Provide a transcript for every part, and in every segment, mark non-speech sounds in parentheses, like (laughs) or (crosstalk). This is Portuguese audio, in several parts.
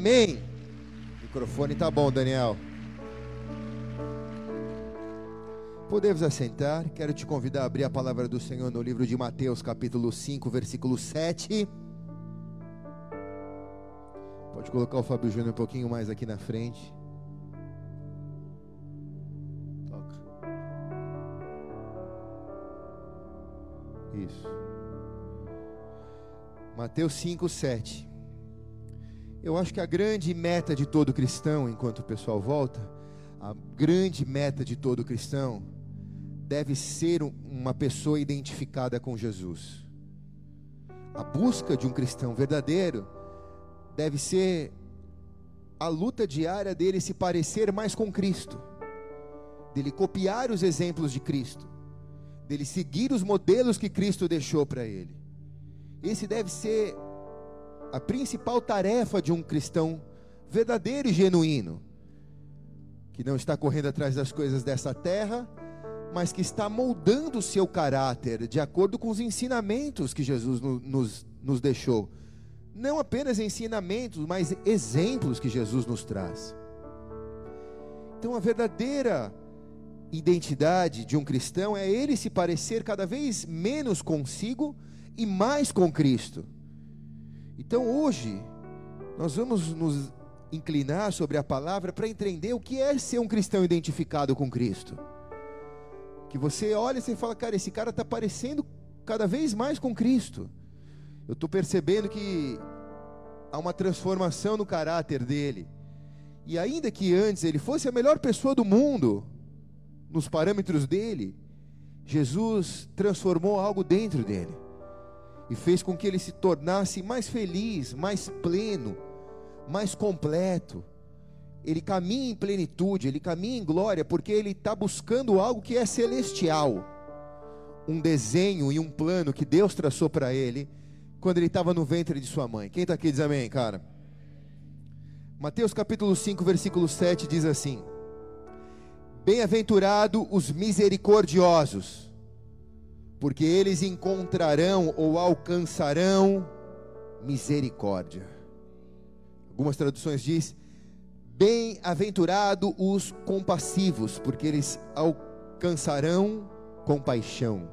Amém. O microfone tá bom, Daniel. Podemos assentar. Quero te convidar a abrir a palavra do Senhor no livro de Mateus, capítulo 5, versículo 7. Pode colocar o Fábio Júnior um pouquinho mais aqui na frente. Toca. Isso. Mateus 5, 7. Eu acho que a grande meta de todo cristão, enquanto o pessoal volta, a grande meta de todo cristão deve ser uma pessoa identificada com Jesus. A busca de um cristão verdadeiro deve ser a luta diária dele se parecer mais com Cristo, dele copiar os exemplos de Cristo, dele seguir os modelos que Cristo deixou para ele. Esse deve ser a principal tarefa de um cristão verdadeiro e genuíno, que não está correndo atrás das coisas dessa terra, mas que está moldando o seu caráter de acordo com os ensinamentos que Jesus nos, nos deixou. Não apenas ensinamentos, mas exemplos que Jesus nos traz. Então, a verdadeira identidade de um cristão é ele se parecer cada vez menos consigo e mais com Cristo. Então hoje, nós vamos nos inclinar sobre a palavra para entender o que é ser um cristão identificado com Cristo. Que você olha e você fala, cara, esse cara está parecendo cada vez mais com Cristo. Eu estou percebendo que há uma transformação no caráter dele. E ainda que antes ele fosse a melhor pessoa do mundo, nos parâmetros dele, Jesus transformou algo dentro dele e fez com que ele se tornasse mais feliz, mais pleno, mais completo. Ele caminha em plenitude, ele caminha em glória, porque ele está buscando algo que é celestial. Um desenho e um plano que Deus traçou para ele quando ele estava no ventre de sua mãe. Quem está aqui diz amém, cara? Mateus capítulo 5, versículo 7 diz assim: Bem-aventurado os misericordiosos porque eles encontrarão ou alcançarão misericórdia. Algumas traduções diz: Bem-aventurado os compassivos, porque eles alcançarão compaixão.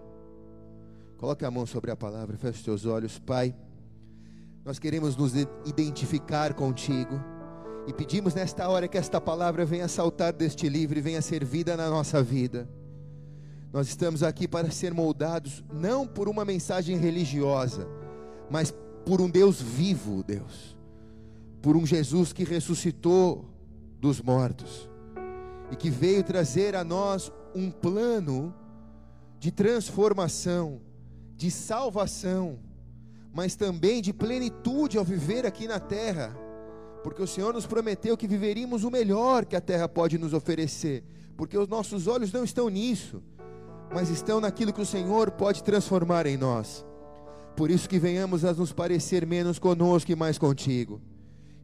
Coloque a mão sobre a palavra, feche os teus olhos, Pai. Nós queremos nos identificar contigo e pedimos nesta hora que esta palavra venha saltar deste livro e venha ser vida na nossa vida. Nós estamos aqui para ser moldados não por uma mensagem religiosa, mas por um Deus vivo, Deus. Por um Jesus que ressuscitou dos mortos e que veio trazer a nós um plano de transformação, de salvação, mas também de plenitude ao viver aqui na terra, porque o Senhor nos prometeu que viveríamos o melhor que a terra pode nos oferecer, porque os nossos olhos não estão nisso mas estão naquilo que o Senhor pode transformar em nós. Por isso que venhamos a nos parecer menos conosco e mais contigo.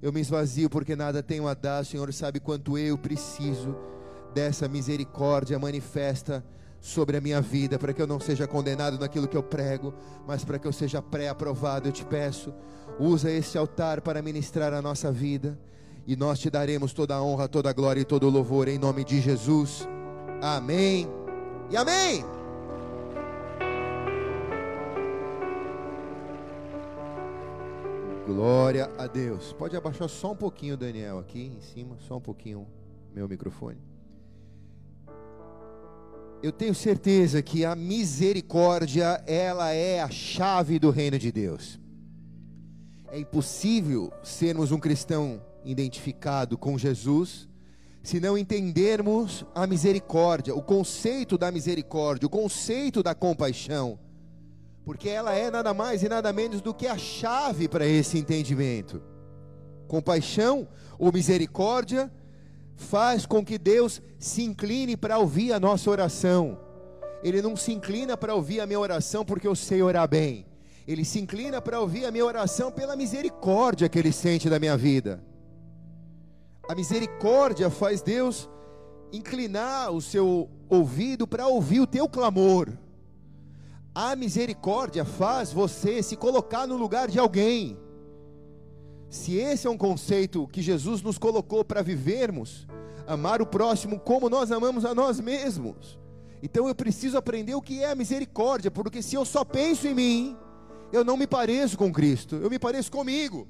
Eu me esvazio porque nada tenho a dar, o Senhor sabe quanto eu preciso dessa misericórdia manifesta sobre a minha vida, para que eu não seja condenado naquilo que eu prego, mas para que eu seja pré-aprovado. Eu te peço, usa esse altar para ministrar a nossa vida, e nós te daremos toda a honra, toda a glória e todo o louvor em nome de Jesus. Amém. E amém. Glória a Deus. Pode abaixar só um pouquinho, Daniel, aqui em cima, só um pouquinho meu microfone. Eu tenho certeza que a misericórdia, ela é a chave do reino de Deus. É impossível sermos um cristão identificado com Jesus se não entendermos a misericórdia, o conceito da misericórdia, o conceito da compaixão, porque ela é nada mais e nada menos do que a chave para esse entendimento. Compaixão ou misericórdia faz com que Deus se incline para ouvir a nossa oração. Ele não se inclina para ouvir a minha oração porque eu sei orar bem. Ele se inclina para ouvir a minha oração pela misericórdia que ele sente da minha vida. A misericórdia faz Deus inclinar o seu ouvido para ouvir o teu clamor. A misericórdia faz você se colocar no lugar de alguém. Se esse é um conceito que Jesus nos colocou para vivermos, amar o próximo como nós amamos a nós mesmos. Então eu preciso aprender o que é a misericórdia, porque se eu só penso em mim, eu não me pareço com Cristo, eu me pareço comigo.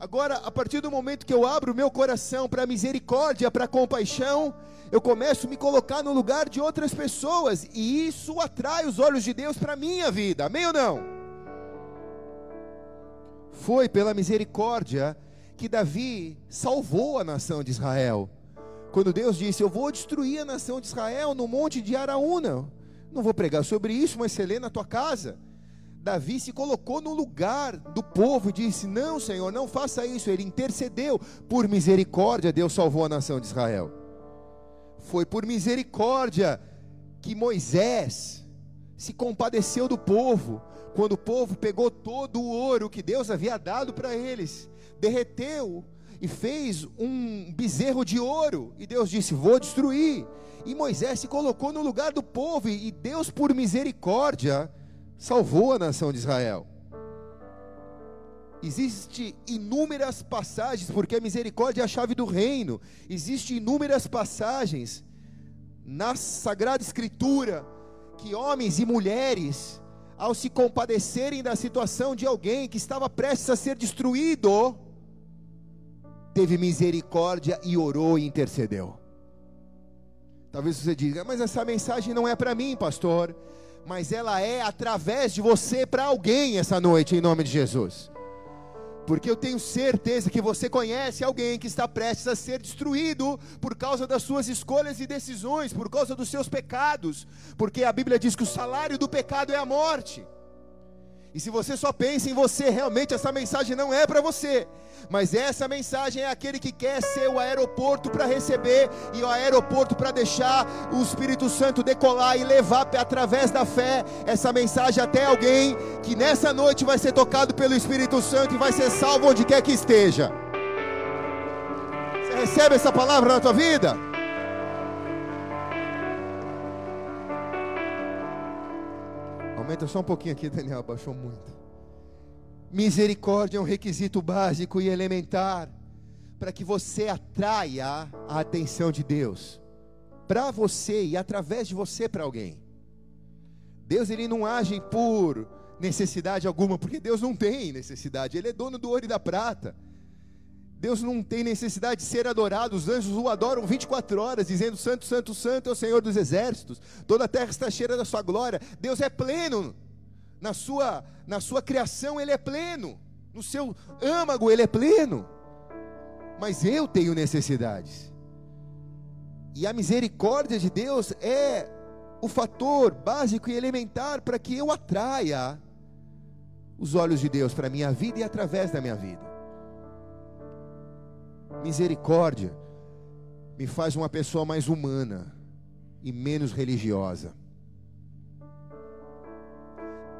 Agora, a partir do momento que eu abro o meu coração para misericórdia, para compaixão, eu começo a me colocar no lugar de outras pessoas, e isso atrai os olhos de Deus para a minha vida, amém ou não? Foi pela misericórdia que Davi salvou a nação de Israel. Quando Deus disse: Eu vou destruir a nação de Israel no monte de Araúna. Não vou pregar sobre isso, mas você lê na tua casa. Davi se colocou no lugar do povo e disse: Não, Senhor, não faça isso. Ele intercedeu. Por misericórdia, Deus salvou a nação de Israel. Foi por misericórdia que Moisés se compadeceu do povo, quando o povo pegou todo o ouro que Deus havia dado para eles, derreteu e fez um bezerro de ouro, e Deus disse: Vou destruir. E Moisés se colocou no lugar do povo, e Deus, por misericórdia, salvou a nação de Israel. Existem inúmeras passagens, porque a misericórdia é a chave do reino. Existem inúmeras passagens na Sagrada Escritura que homens e mulheres, ao se compadecerem da situação de alguém que estava prestes a ser destruído, teve misericórdia e orou e intercedeu. Talvez você diga, mas essa mensagem não é para mim, pastor. Mas ela é através de você para alguém essa noite, em nome de Jesus. Porque eu tenho certeza que você conhece alguém que está prestes a ser destruído por causa das suas escolhas e decisões, por causa dos seus pecados. Porque a Bíblia diz que o salário do pecado é a morte. E se você só pensa em você, realmente essa mensagem não é para você. Mas essa mensagem é aquele que quer ser o aeroporto para receber e o aeroporto para deixar o Espírito Santo decolar e levar através da fé essa mensagem até alguém que nessa noite vai ser tocado pelo Espírito Santo e vai ser salvo onde quer que esteja. Você recebe essa palavra na tua vida? Aumenta só um pouquinho aqui, Daniel, baixou muito. Misericórdia é um requisito básico e elementar para que você atraia a atenção de Deus para você e através de você para alguém. Deus ele não age por necessidade alguma, porque Deus não tem necessidade, ele é dono do ouro e da prata. Deus não tem necessidade de ser adorado, os anjos o adoram 24 horas, dizendo: Santo, Santo, Santo é o Senhor dos exércitos, toda a terra está cheia da sua glória. Deus é pleno, na sua, na sua criação Ele é pleno, no seu âmago Ele é pleno, mas eu tenho necessidades, e a misericórdia de Deus é o fator básico e elementar para que eu atraia os olhos de Deus para a minha vida e através da minha vida. Misericórdia me faz uma pessoa mais humana e menos religiosa.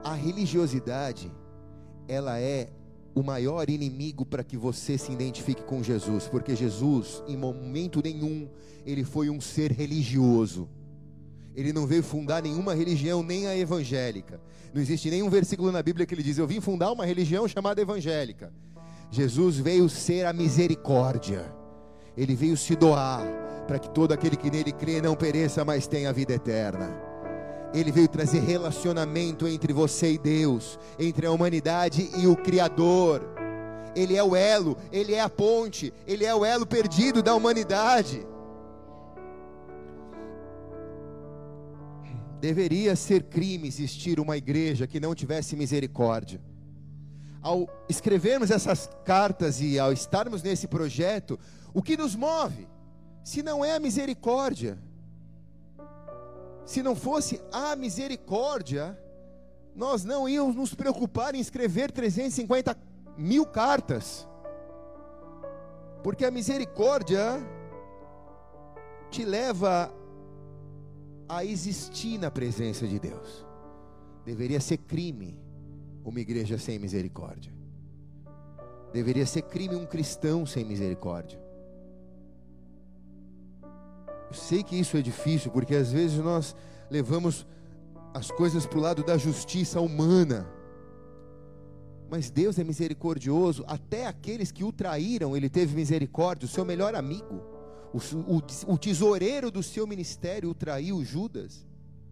A religiosidade, ela é o maior inimigo para que você se identifique com Jesus, porque Jesus, em momento nenhum, ele foi um ser religioso. Ele não veio fundar nenhuma religião, nem a evangélica. Não existe nenhum versículo na Bíblia que ele diz: Eu vim fundar uma religião chamada evangélica. Jesus veio ser a misericórdia, ele veio se doar para que todo aquele que nele crê não pereça, mas tenha vida eterna. Ele veio trazer relacionamento entre você e Deus, entre a humanidade e o Criador. Ele é o elo, ele é a ponte, ele é o elo perdido da humanidade. Deveria ser crime existir uma igreja que não tivesse misericórdia ao escrevermos essas cartas e ao estarmos nesse projeto, o que nos move? Se não é a misericórdia, se não fosse a misericórdia, nós não íamos nos preocupar em escrever 350 mil cartas, porque a misericórdia te leva a existir na presença de Deus. Deveria ser crime uma igreja sem misericórdia. Deveria ser crime um cristão sem misericórdia. Eu sei que isso é difícil, porque às vezes nós levamos as coisas para o lado da justiça humana. Mas Deus é misericordioso, até aqueles que o traíram, ele teve misericórdia. O seu melhor amigo, o, o, o tesoureiro do seu ministério o traiu, Judas,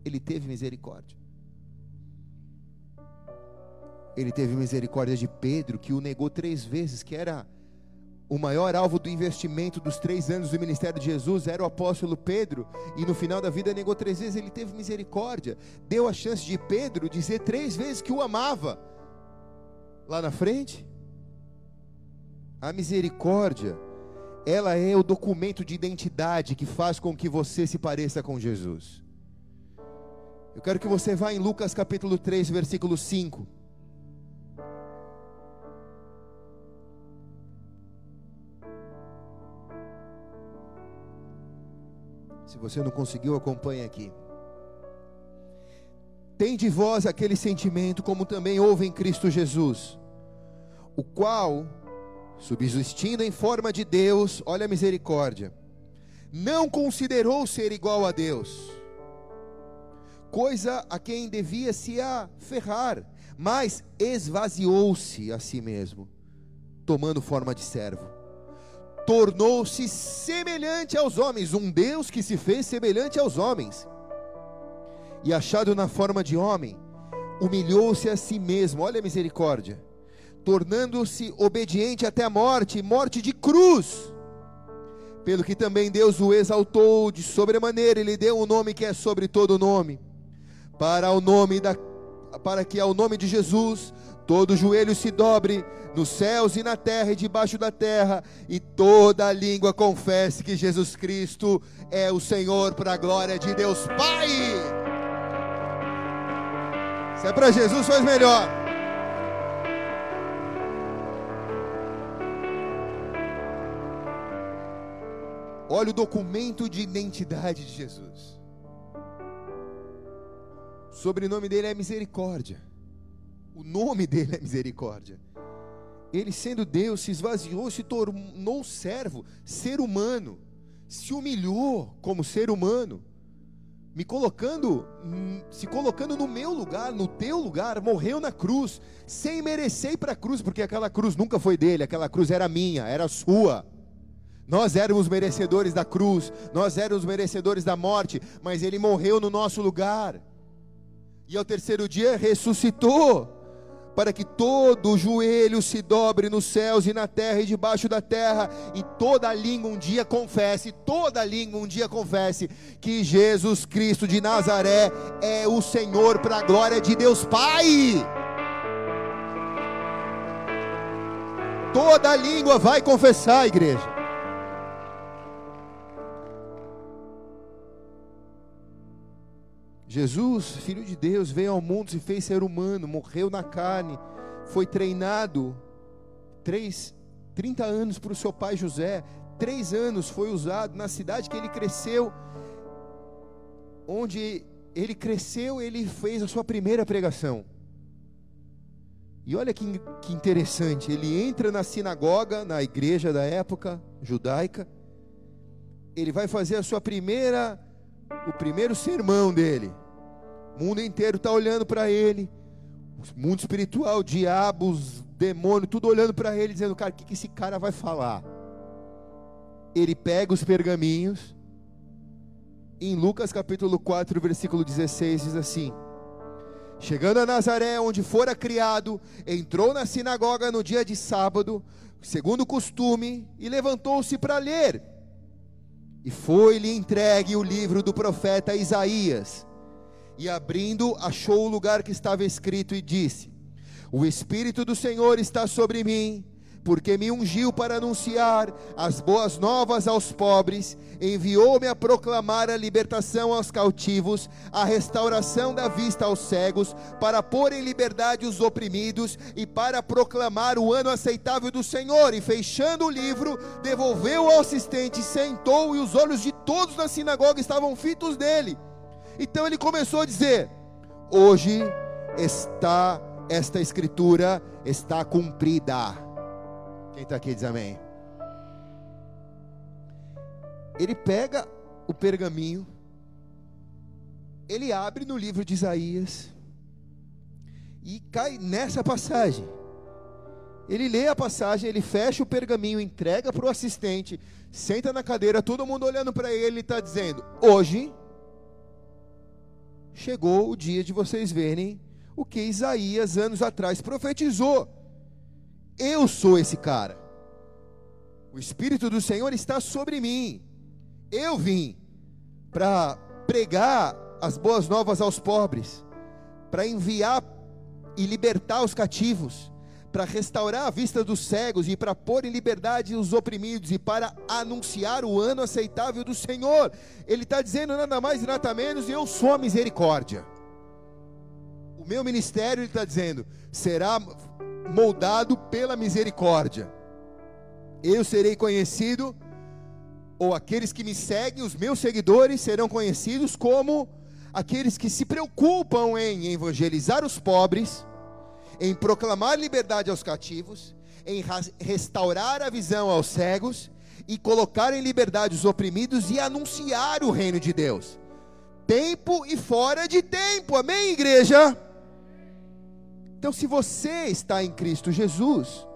ele teve misericórdia. Ele teve misericórdia de Pedro, que o negou três vezes, que era o maior alvo do investimento dos três anos do ministério de Jesus era o apóstolo Pedro, e no final da vida negou três vezes, ele teve misericórdia, deu a chance de Pedro dizer três vezes que o amava. Lá na frente, a misericórdia, ela é o documento de identidade que faz com que você se pareça com Jesus. Eu quero que você vá em Lucas capítulo 3, versículo 5. Se você não conseguiu, acompanhe aqui. Tem de vós aquele sentimento, como também houve em Cristo Jesus, o qual, subsistindo em forma de Deus, olha a misericórdia, não considerou ser igual a Deus, coisa a quem devia se aferrar, mas esvaziou-se a si mesmo, tomando forma de servo tornou-se semelhante aos homens, um Deus que se fez semelhante aos homens. E achado na forma de homem, humilhou-se a si mesmo, olha a misericórdia, tornando-se obediente até a morte, morte de cruz. Pelo que também Deus o exaltou de sobremaneira, ele deu um nome que é sobre todo nome, para o nome da para que ao nome de Jesus todo joelho se dobre nos céus e na terra e debaixo da terra, e toda língua confesse que Jesus Cristo é o Senhor para a glória de Deus Pai. Se é para Jesus, faz melhor. Olha o documento de identidade de Jesus. O sobrenome dele é misericórdia. O nome dele é misericórdia. Ele, sendo Deus, se esvaziou, se tornou servo, ser humano, se humilhou como ser humano, me colocando, se colocando no meu lugar, no teu lugar, morreu na cruz, sem merecer para a cruz, porque aquela cruz nunca foi dele, aquela cruz era minha, era sua. Nós éramos merecedores da cruz, nós éramos merecedores da morte, mas ele morreu no nosso lugar. E ao terceiro dia ressuscitou para que todo joelho se dobre nos céus e na terra e debaixo da terra, e toda língua um dia confesse, toda língua um dia confesse que Jesus Cristo de Nazaré é o Senhor para a glória de Deus Pai. Toda língua vai confessar, igreja. Jesus, filho de Deus, veio ao mundo, se fez ser humano, morreu na carne, foi treinado três, 30 anos para o seu pai José, três anos foi usado na cidade que ele cresceu, onde ele cresceu, ele fez a sua primeira pregação. E olha que, que interessante, ele entra na sinagoga, na igreja da época judaica, ele vai fazer a sua primeira, o primeiro sermão dele. O mundo inteiro está olhando para ele. O mundo espiritual, diabos, demônio, tudo olhando para ele, dizendo: Cara, o que, que esse cara vai falar? Ele pega os pergaminhos. Em Lucas capítulo 4, versículo 16, diz assim: Chegando a Nazaré, onde fora criado, entrou na sinagoga no dia de sábado, segundo o costume, e levantou-se para ler. E foi-lhe entregue o livro do profeta Isaías. E abrindo, achou o lugar que estava escrito e disse: O Espírito do Senhor está sobre mim, porque me ungiu para anunciar as boas novas aos pobres, enviou-me a proclamar a libertação aos cautivos, a restauração da vista aos cegos, para pôr em liberdade os oprimidos e para proclamar o ano aceitável do Senhor. E fechando o livro, devolveu ao assistente, sentou e os olhos de todos na sinagoga estavam fitos nele. Então ele começou a dizer: Hoje está esta escritura está cumprida. Quem está aqui diz amém. Ele pega o pergaminho, ele abre no livro de Isaías e cai nessa passagem. Ele lê a passagem, ele fecha o pergaminho, entrega para o assistente, senta na cadeira, todo mundo olhando para ele, ele está dizendo: Hoje chegou o dia de vocês verem o que Isaías anos atrás profetizou. Eu sou esse cara. O Espírito do Senhor está sobre mim. Eu vim para pregar as boas novas aos pobres, para enviar e libertar os cativos, para restaurar a vista dos cegos e para pôr em liberdade os oprimidos e para anunciar o ano aceitável do Senhor. Ele está dizendo nada mais e nada menos, eu sou a misericórdia. O meu ministério, ele está dizendo, será moldado pela misericórdia eu serei conhecido, ou aqueles que me seguem, os meus seguidores, serão conhecidos como aqueles que se preocupam em evangelizar os pobres, em proclamar liberdade aos cativos, em restaurar a visão aos cegos e colocar em liberdade os oprimidos e anunciar o reino de Deus. Tempo e fora de tempo, amém, igreja? Então, se você está em Cristo Jesus,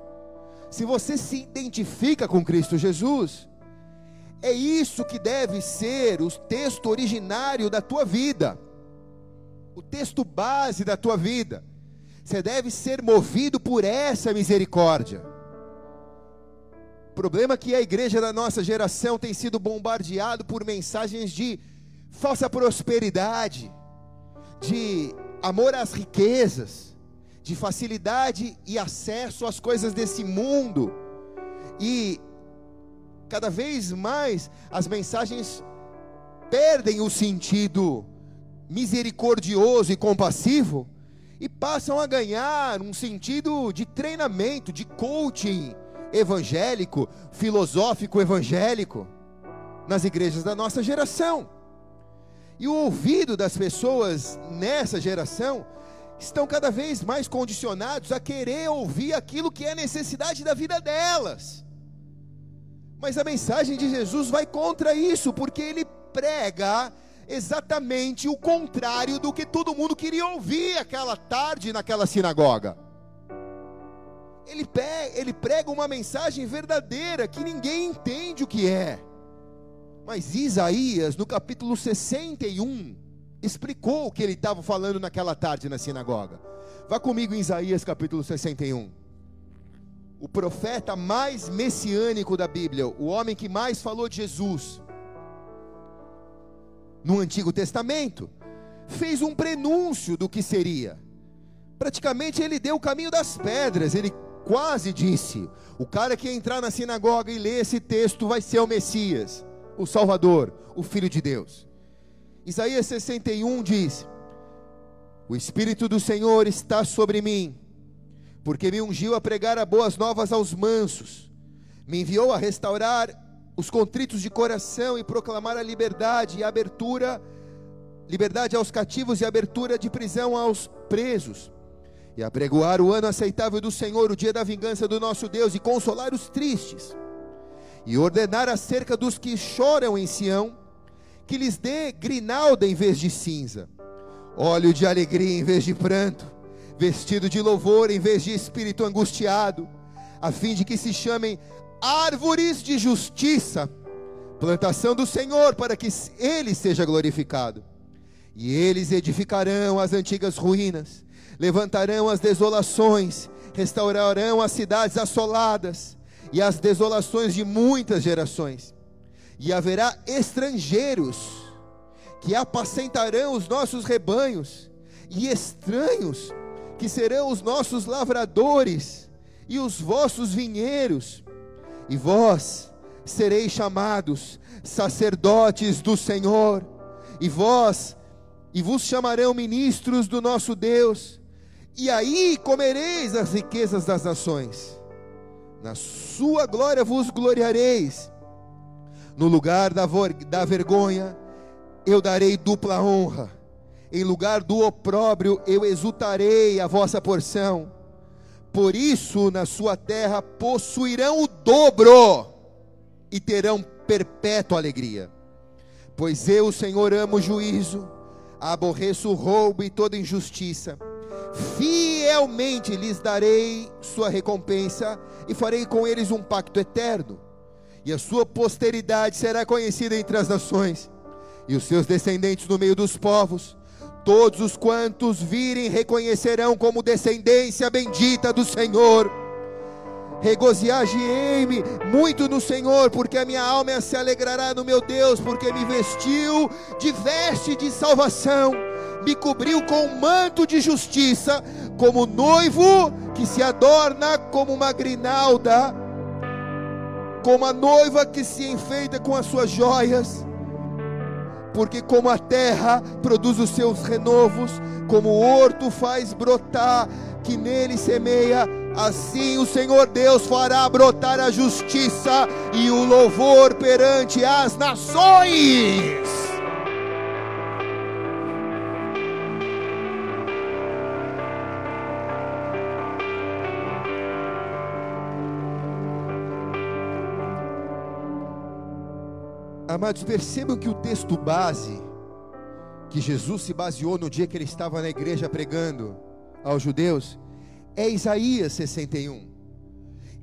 se você se identifica com Cristo Jesus, é isso que deve ser o texto originário da tua vida, o texto base da tua vida. Você deve ser movido por essa misericórdia. O problema é que a igreja da nossa geração tem sido bombardeado por mensagens de falsa prosperidade, de amor às riquezas, de facilidade e acesso às coisas desse mundo. E cada vez mais as mensagens perdem o sentido misericordioso e compassivo e passam a ganhar um sentido de treinamento, de coaching evangélico, filosófico evangélico nas igrejas da nossa geração. E o ouvido das pessoas nessa geração estão cada vez mais condicionados a querer ouvir aquilo que é necessidade da vida delas. Mas a mensagem de Jesus vai contra isso, porque ele prega exatamente o contrário do que todo mundo queria ouvir aquela tarde naquela sinagoga. Ele, ele prega uma mensagem verdadeira que ninguém entende o que é. Mas Isaías, no capítulo 61, explicou o que ele estava falando naquela tarde na sinagoga. Vá comigo em Isaías capítulo 61. O profeta mais messiânico da Bíblia, o homem que mais falou de Jesus no Antigo Testamento, fez um prenúncio do que seria. Praticamente ele deu o caminho das pedras, ele quase disse: o cara que entrar na sinagoga e ler esse texto vai ser o Messias, o Salvador, o Filho de Deus. Isaías 61 diz: O Espírito do Senhor está sobre mim, porque me ungiu a pregar a boas novas aos mansos, me enviou a restaurar os contritos de coração e proclamar a liberdade e a abertura, liberdade aos cativos e abertura de prisão aos presos, e apregoar o ano aceitável do Senhor, o dia da vingança do nosso Deus, e consolar os tristes, e ordenar acerca dos que choram em Sião, que lhes dê grinalda em vez de cinza, óleo de alegria em vez de pranto, vestido de louvor em vez de espírito angustiado, a fim de que se chamem árvores de justiça, plantação do Senhor, para que ele seja glorificado. E eles edificarão as antigas ruínas, levantarão as desolações, restaurarão as cidades assoladas e as desolações de muitas gerações e haverá estrangeiros que apacentarão os nossos rebanhos, e estranhos que serão os nossos lavradores e os vossos vinheiros, e vós sereis chamados sacerdotes do Senhor, e vós e vos chamarão ministros do nosso Deus, e aí comereis as riquezas das nações. Na sua glória vos gloriareis no lugar da, da vergonha, eu darei dupla honra. Em lugar do opróbrio, eu exultarei a vossa porção. Por isso, na sua terra possuirão o dobro e terão perpétua alegria. Pois eu, Senhor, amo o juízo, aborreço o roubo e toda injustiça. Fiel fielmente lhes darei sua recompensa e farei com eles um pacto eterno. E a sua posteridade será conhecida entre as nações, e os seus descendentes no meio dos povos. Todos os quantos virem reconhecerão como descendência bendita do Senhor. Regozijar-me muito no Senhor, porque a minha alma se alegrará no meu Deus, porque me vestiu de veste de salvação, me cobriu com um manto de justiça, como noivo que se adorna como uma grinalda, como a noiva que se enfeita com as suas joias porque como a terra produz os seus renovos, como o horto faz brotar, que nele semeia, assim o Senhor Deus fará brotar a justiça e o louvor perante as nações. Amados, percebam que o texto base, que Jesus se baseou no dia que ele estava na igreja pregando aos judeus, é Isaías 61.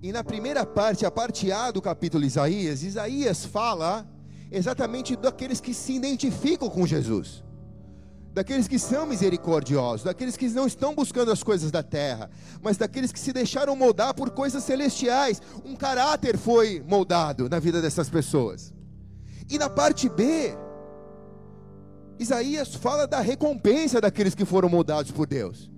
E na primeira parte, a parte A do capítulo Isaías, Isaías fala exatamente daqueles que se identificam com Jesus, daqueles que são misericordiosos, daqueles que não estão buscando as coisas da terra, mas daqueles que se deixaram moldar por coisas celestiais. Um caráter foi moldado na vida dessas pessoas. E na parte B, Isaías fala da recompensa daqueles que foram moldados por Deus.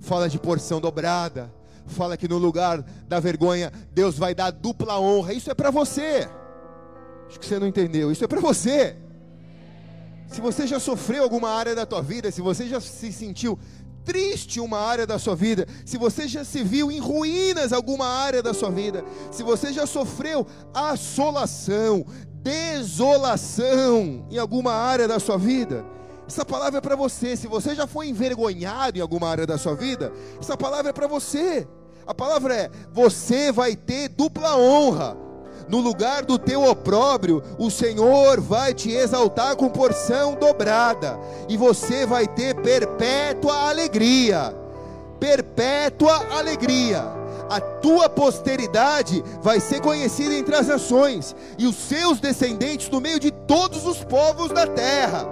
Fala de porção dobrada, fala que no lugar da vergonha Deus vai dar dupla honra. Isso é para você. Acho que você não entendeu. Isso é para você. Se você já sofreu alguma área da tua vida, se você já se sentiu triste uma área da sua vida, se você já se viu em ruínas alguma área da sua vida, se você já sofreu assolação, desolação em alguma área da sua vida, essa palavra é para você. Se você já foi envergonhado em alguma área da sua vida, essa palavra é para você. A palavra é: você vai ter dupla honra. No lugar do teu opróbrio, o Senhor vai te exaltar com porção dobrada, e você vai ter perpétua alegria. Perpétua alegria a tua posteridade vai ser conhecida entre as nações, e os seus descendentes no meio de todos os povos da terra.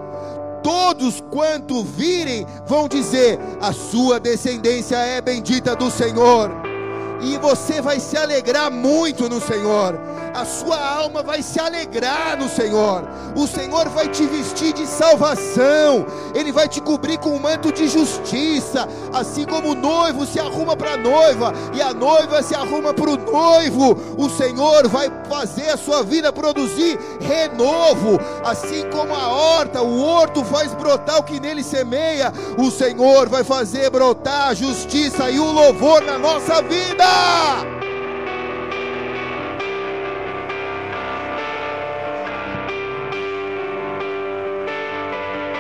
Todos quanto virem vão dizer: a sua descendência é bendita do Senhor, e você vai se alegrar muito no Senhor a sua alma vai se alegrar no Senhor. O Senhor vai te vestir de salvação, Ele vai te cobrir com um manto de justiça, assim como o noivo se arruma para a noiva e a noiva se arruma para o noivo. O Senhor vai fazer a sua vida produzir renovo, assim como a horta, o horto faz brotar o que nele semeia. O Senhor vai fazer brotar a justiça e o louvor na nossa vida.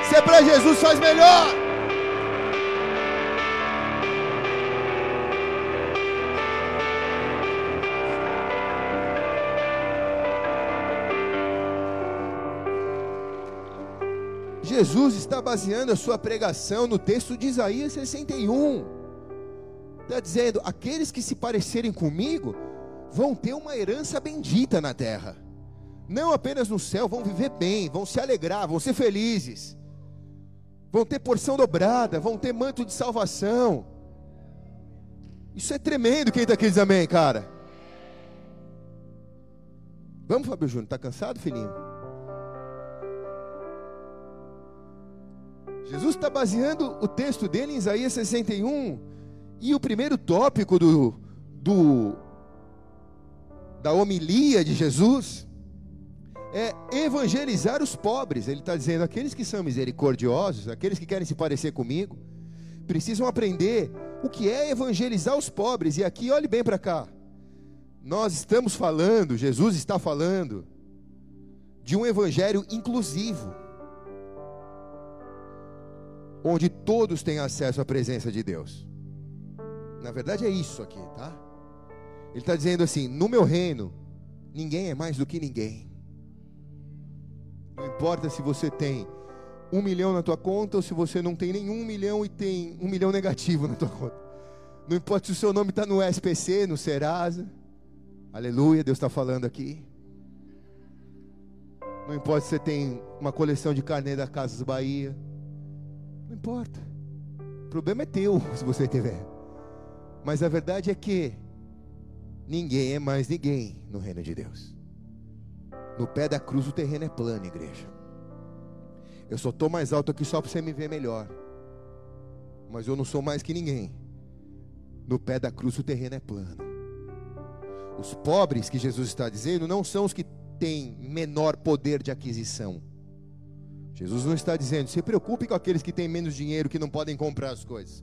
Se é para Jesus, faz melhor. Jesus está baseando a sua pregação no texto de Isaías 61. Está dizendo: aqueles que se parecerem comigo vão ter uma herança bendita na terra. Não apenas no céu, vão viver bem, vão se alegrar, vão ser felizes vão ter porção dobrada, vão ter manto de salvação. Isso é tremendo. Quem está aqui diz amém, cara? Vamos, Fábio Júnior, está cansado, filhinho? Jesus está baseando o texto dele em Isaías 61. E o primeiro tópico do, do da homilia de Jesus é evangelizar os pobres. Ele está dizendo: aqueles que são misericordiosos, aqueles que querem se parecer comigo, precisam aprender o que é evangelizar os pobres. E aqui, olhe bem para cá. Nós estamos falando, Jesus está falando, de um evangelho inclusivo, onde todos têm acesso à presença de Deus. Na verdade, é isso aqui, tá? Ele está dizendo assim: no meu reino, ninguém é mais do que ninguém. Não importa se você tem um milhão na tua conta ou se você não tem nenhum milhão e tem um milhão negativo na tua conta. Não importa se o seu nome está no SPC, no Serasa. Aleluia, Deus está falando aqui. Não importa se você tem uma coleção de carnê da Casas Bahia. Não importa. O problema é teu, se você tiver. Mas a verdade é que ninguém é mais ninguém no reino de Deus. No pé da cruz o terreno é plano, igreja. Eu só estou mais alto aqui só para você me ver melhor. Mas eu não sou mais que ninguém. No pé da cruz o terreno é plano. Os pobres que Jesus está dizendo não são os que têm menor poder de aquisição. Jesus não está dizendo, se preocupe com aqueles que têm menos dinheiro, que não podem comprar as coisas.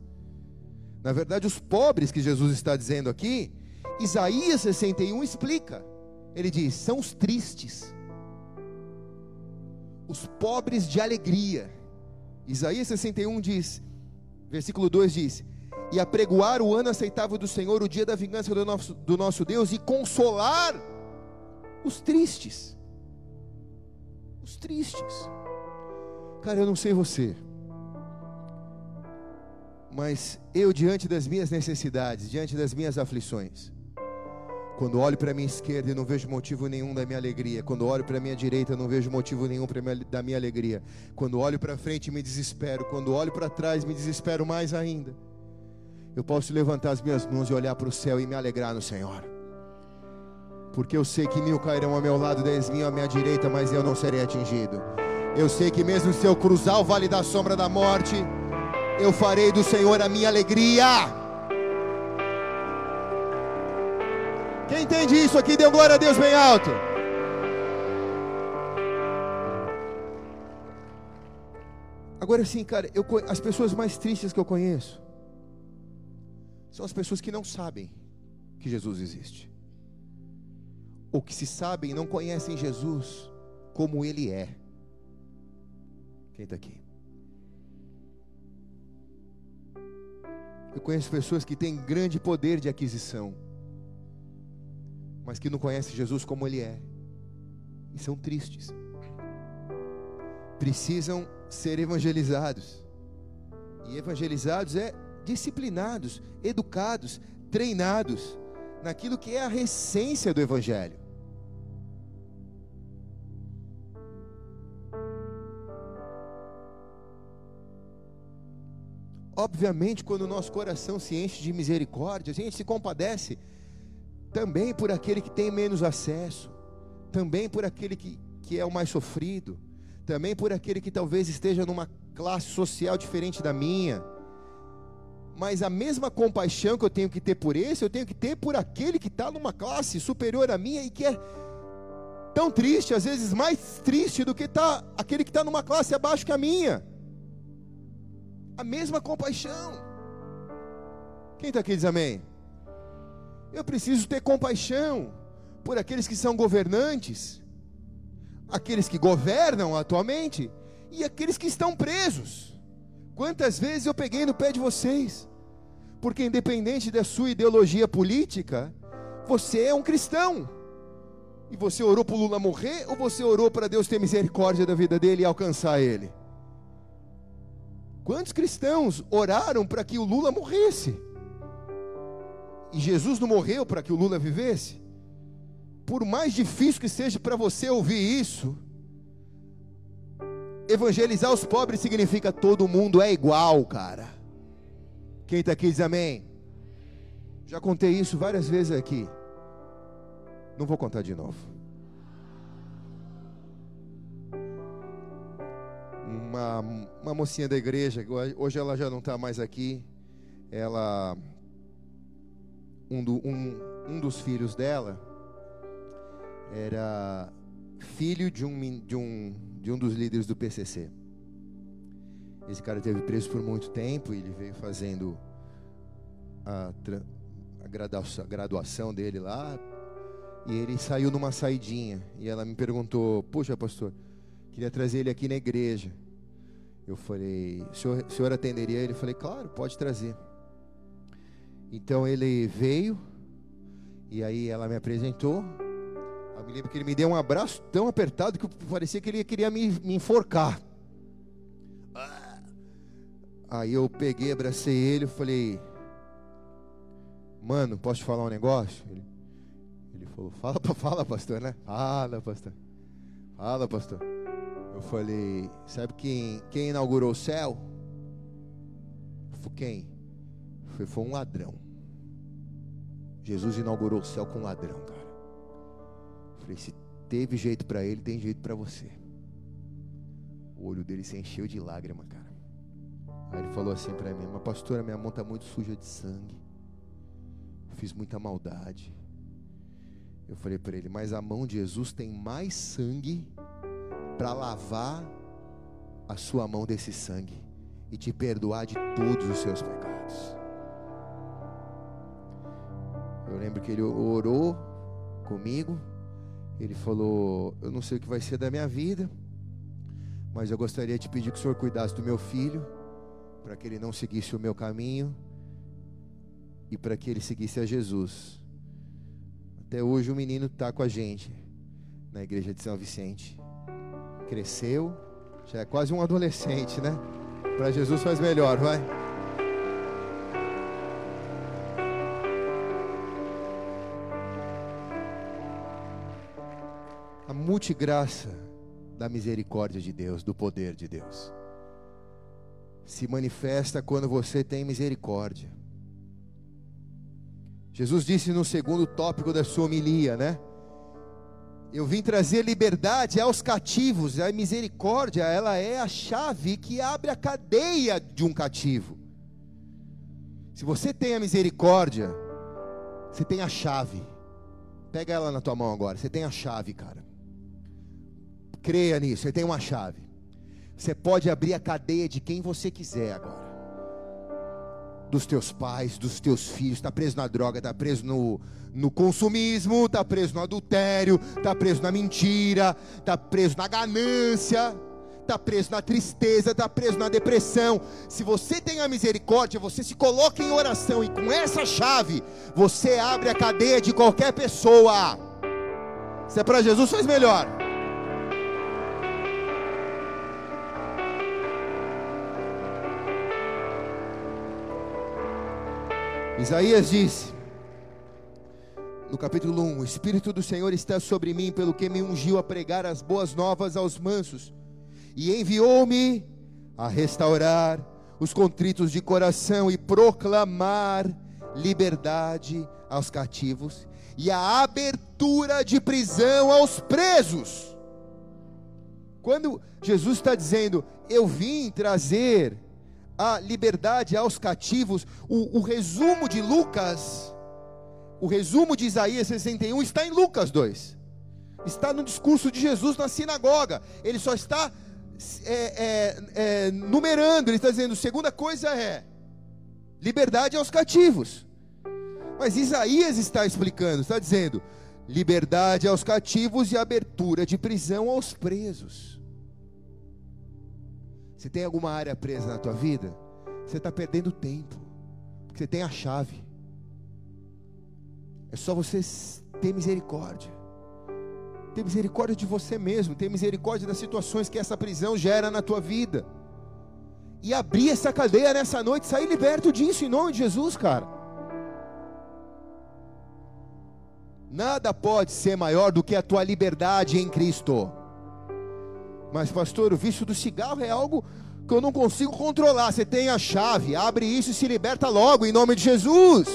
Na verdade, os pobres que Jesus está dizendo aqui, Isaías 61 explica. Ele diz: são os tristes, os pobres de alegria. Isaías 61 diz, versículo 2 diz: E apregoar o ano aceitável do Senhor, o dia da vingança do nosso, do nosso Deus, e consolar os tristes. Os tristes. Cara, eu não sei você, mas eu, diante das minhas necessidades, diante das minhas aflições, quando olho para a minha esquerda e não vejo motivo nenhum da minha alegria. Quando olho para a minha direita, não vejo motivo nenhum da minha alegria. Quando olho para frente, me desespero. Quando olho para trás, me desespero mais ainda. Eu posso levantar as minhas mãos e olhar para o céu e me alegrar no Senhor. Porque eu sei que mil cairão ao meu lado, dez mil à minha direita, mas eu não serei atingido. Eu sei que mesmo se eu cruzar o vale da sombra da morte, eu farei do Senhor a minha alegria. Quem entende isso aqui, deu glória a Deus bem alto. Agora sim, cara, eu, as pessoas mais tristes que eu conheço são as pessoas que não sabem que Jesus existe. Ou que se sabem não conhecem Jesus como Ele é. Quem está aqui? Eu conheço pessoas que têm grande poder de aquisição mas que não conhecem Jesus como Ele é, e são tristes, precisam ser evangelizados, e evangelizados é disciplinados, educados, treinados naquilo que é a essência do Evangelho. Obviamente, quando o nosso coração se enche de misericórdia, a gente se compadece também por aquele que tem menos acesso, também por aquele que, que é o mais sofrido, também por aquele que talvez esteja numa classe social diferente da minha. Mas a mesma compaixão que eu tenho que ter por esse, eu tenho que ter por aquele que está numa classe superior à minha e que é tão triste, às vezes mais triste do que tá aquele que está numa classe abaixo que a minha. A mesma compaixão. Quem está aqui diz amém? Eu preciso ter compaixão por aqueles que são governantes, aqueles que governam atualmente e aqueles que estão presos. Quantas vezes eu peguei no pé de vocês? Porque independente da sua ideologia política, você é um cristão. E você orou para o Lula morrer ou você orou para Deus ter misericórdia da vida dele e alcançar ele? Quantos cristãos oraram para que o Lula morresse? E Jesus não morreu para que o Lula vivesse? Por mais difícil que seja para você ouvir isso, evangelizar os pobres significa todo mundo é igual, cara. Quem está aqui diz amém. Já contei isso várias vezes aqui. Não vou contar de novo. Uma, uma mocinha da igreja, hoje ela já não está mais aqui. Ela um, do, um, um dos filhos dela era filho de um, de, um, de um dos líderes do PCC. Esse cara teve preso por muito tempo, ele veio fazendo a, a graduação dele lá, e ele saiu numa saidinha, e ela me perguntou, puxa pastor, queria trazer ele aqui na igreja. Eu falei, o senhor, o senhor atenderia ele? Eu falei, claro, pode trazer. Então ele veio e aí ela me apresentou. Eu me lembro que ele me deu um abraço tão apertado que parecia que ele queria me, me enforcar. Aí eu peguei, abracei ele, falei: Mano, posso te falar um negócio? Ele, ele falou: Fala, (laughs) fala, pastor, né? Fala, pastor. Fala, pastor. Eu falei: Sabe quem, quem inaugurou o céu? Foi quem? Foi, foi um ladrão. Jesus inaugurou o céu com um ladrão, cara. Eu falei: Se teve jeito para ele, tem jeito para você. O olho dele se encheu de lágrima, cara. Aí ele falou assim para mim: Mas pastora, minha mão está muito suja de sangue. Fiz muita maldade. Eu falei para ele: Mas a mão de Jesus tem mais sangue para lavar a sua mão desse sangue e te perdoar de todos os seus pecados. Eu lembro que ele orou comigo. Ele falou: Eu não sei o que vai ser da minha vida, mas eu gostaria de pedir que o Senhor cuidasse do meu filho para que ele não seguisse o meu caminho e para que ele seguisse a Jesus. Até hoje o menino está com a gente na igreja de São Vicente. Cresceu, já é quase um adolescente, né? Para Jesus faz melhor, vai. A multigraça da misericórdia de Deus, do poder de Deus se manifesta quando você tem misericórdia. Jesus disse no segundo tópico da sua homilia, né? Eu vim trazer liberdade aos cativos. A misericórdia, ela é a chave que abre a cadeia de um cativo. Se você tem a misericórdia, você tem a chave. Pega ela na tua mão agora. Você tem a chave, cara. Creia nisso, você tem uma chave. Você pode abrir a cadeia de quem você quiser agora. Dos teus pais, dos teus filhos, está preso na droga, está preso no, no consumismo, está preso no adultério, está preso na mentira, está preso na ganância, está preso na tristeza, está preso na depressão. Se você tem a misericórdia, você se coloca em oração e com essa chave você abre a cadeia de qualquer pessoa. Se é para Jesus, faz melhor. Isaías disse, no capítulo 1: O Espírito do Senhor está sobre mim, pelo que me ungiu a pregar as boas novas aos mansos, e enviou-me a restaurar os contritos de coração e proclamar liberdade aos cativos e a abertura de prisão aos presos. Quando Jesus está dizendo, eu vim trazer a liberdade aos cativos. O, o, resumo de Lucas, o resumo de Isaías 61 está em Lucas 2. Está no discurso de Jesus na sinagoga. Ele só está é, é, é, numerando, ele está dizendo: segunda coisa é liberdade aos cativos. Mas Isaías está explicando, está dizendo: liberdade aos cativos e abertura de prisão aos presos. Se tem alguma área presa na tua vida, você está perdendo tempo. Porque você tem a chave. É só você ter misericórdia. Ter misericórdia de você mesmo. Ter misericórdia das situações que essa prisão gera na tua vida. E abrir essa cadeia nessa noite, sair liberto disso em nome de Jesus, cara. Nada pode ser maior do que a tua liberdade em Cristo. Mas, pastor, o vício do cigarro é algo que eu não consigo controlar. Você tem a chave, abre isso e se liberta logo, em nome de Jesus.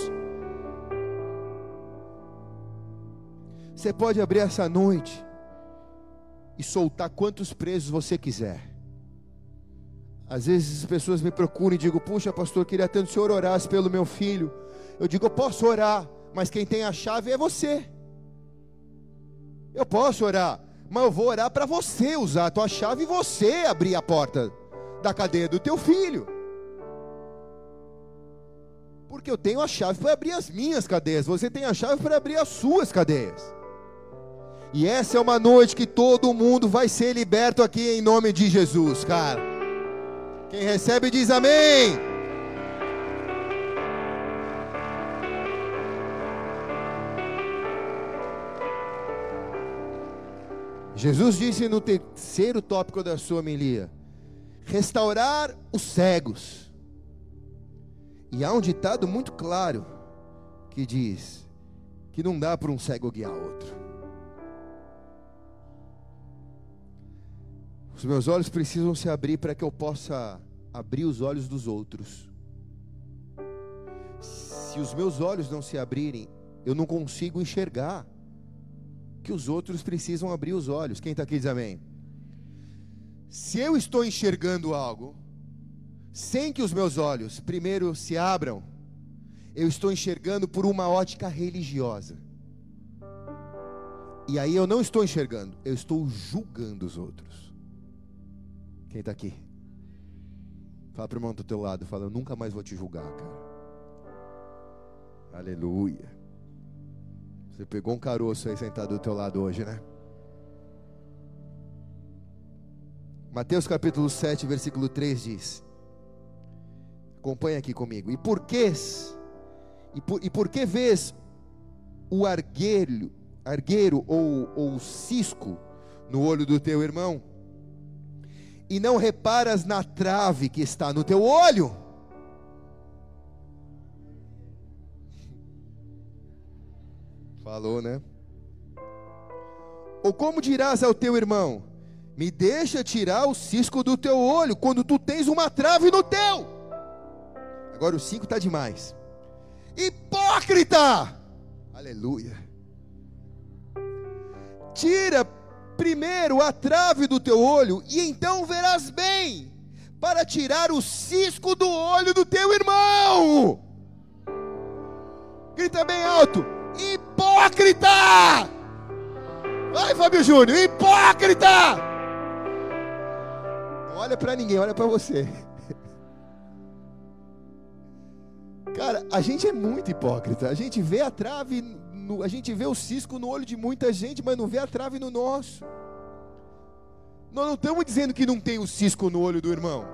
Você pode abrir essa noite e soltar quantos presos você quiser. Às vezes as pessoas me procuram e digo: Puxa, pastor, queria tanto que o senhor orasse pelo meu filho. Eu digo: Eu posso orar, mas quem tem a chave é você. Eu posso orar, mas eu vou orar para você usar a tua chave e você abrir a porta da cadeia do teu filho. Porque eu tenho a chave para abrir as minhas cadeias, você tem a chave para abrir as suas cadeias. E essa é uma noite que todo mundo vai ser liberto aqui em nome de Jesus, cara. Quem recebe diz amém. Jesus disse no terceiro tópico da sua homilia: restaurar os cegos. E há um ditado muito claro que diz que não dá para um cego guiar outro. Os meus olhos precisam se abrir para que eu possa abrir os olhos dos outros. Se os meus olhos não se abrirem, eu não consigo enxergar que os outros precisam abrir os olhos. Quem está aqui diz amém. Se eu estou enxergando algo, sem que os meus olhos primeiro se abram, eu estou enxergando por uma ótica religiosa. E aí eu não estou enxergando, eu estou julgando os outros. Quem está aqui? Fala para o irmão do teu lado, fala, eu nunca mais vou te julgar, cara. Aleluia. Você pegou um caroço aí sentado do teu lado hoje, né? Mateus capítulo 7, versículo 3 diz: Acompanha aqui comigo. E por que e por, e por que vês o argueiro, argueiro ou, ou cisco no olho do teu irmão? E não reparas na trave que está no teu olho? Falou, né? Ou como dirás ao teu irmão: Me deixa tirar o cisco do teu olho, quando tu tens uma trave no teu. Agora o 5 está demais. Hipócrita! Aleluia. Tira primeiro a trave do teu olho, e então verás bem, para tirar o cisco do olho do teu irmão. Grita bem alto: Hipócrita! Vai, Fábio Júnior, hipócrita! Não olha para ninguém, olha para você. Cara, a gente é muito hipócrita. A gente vê a trave, no, a gente vê o cisco no olho de muita gente, mas não vê a trave no nosso. Nós não estamos dizendo que não tem o cisco no olho do irmão.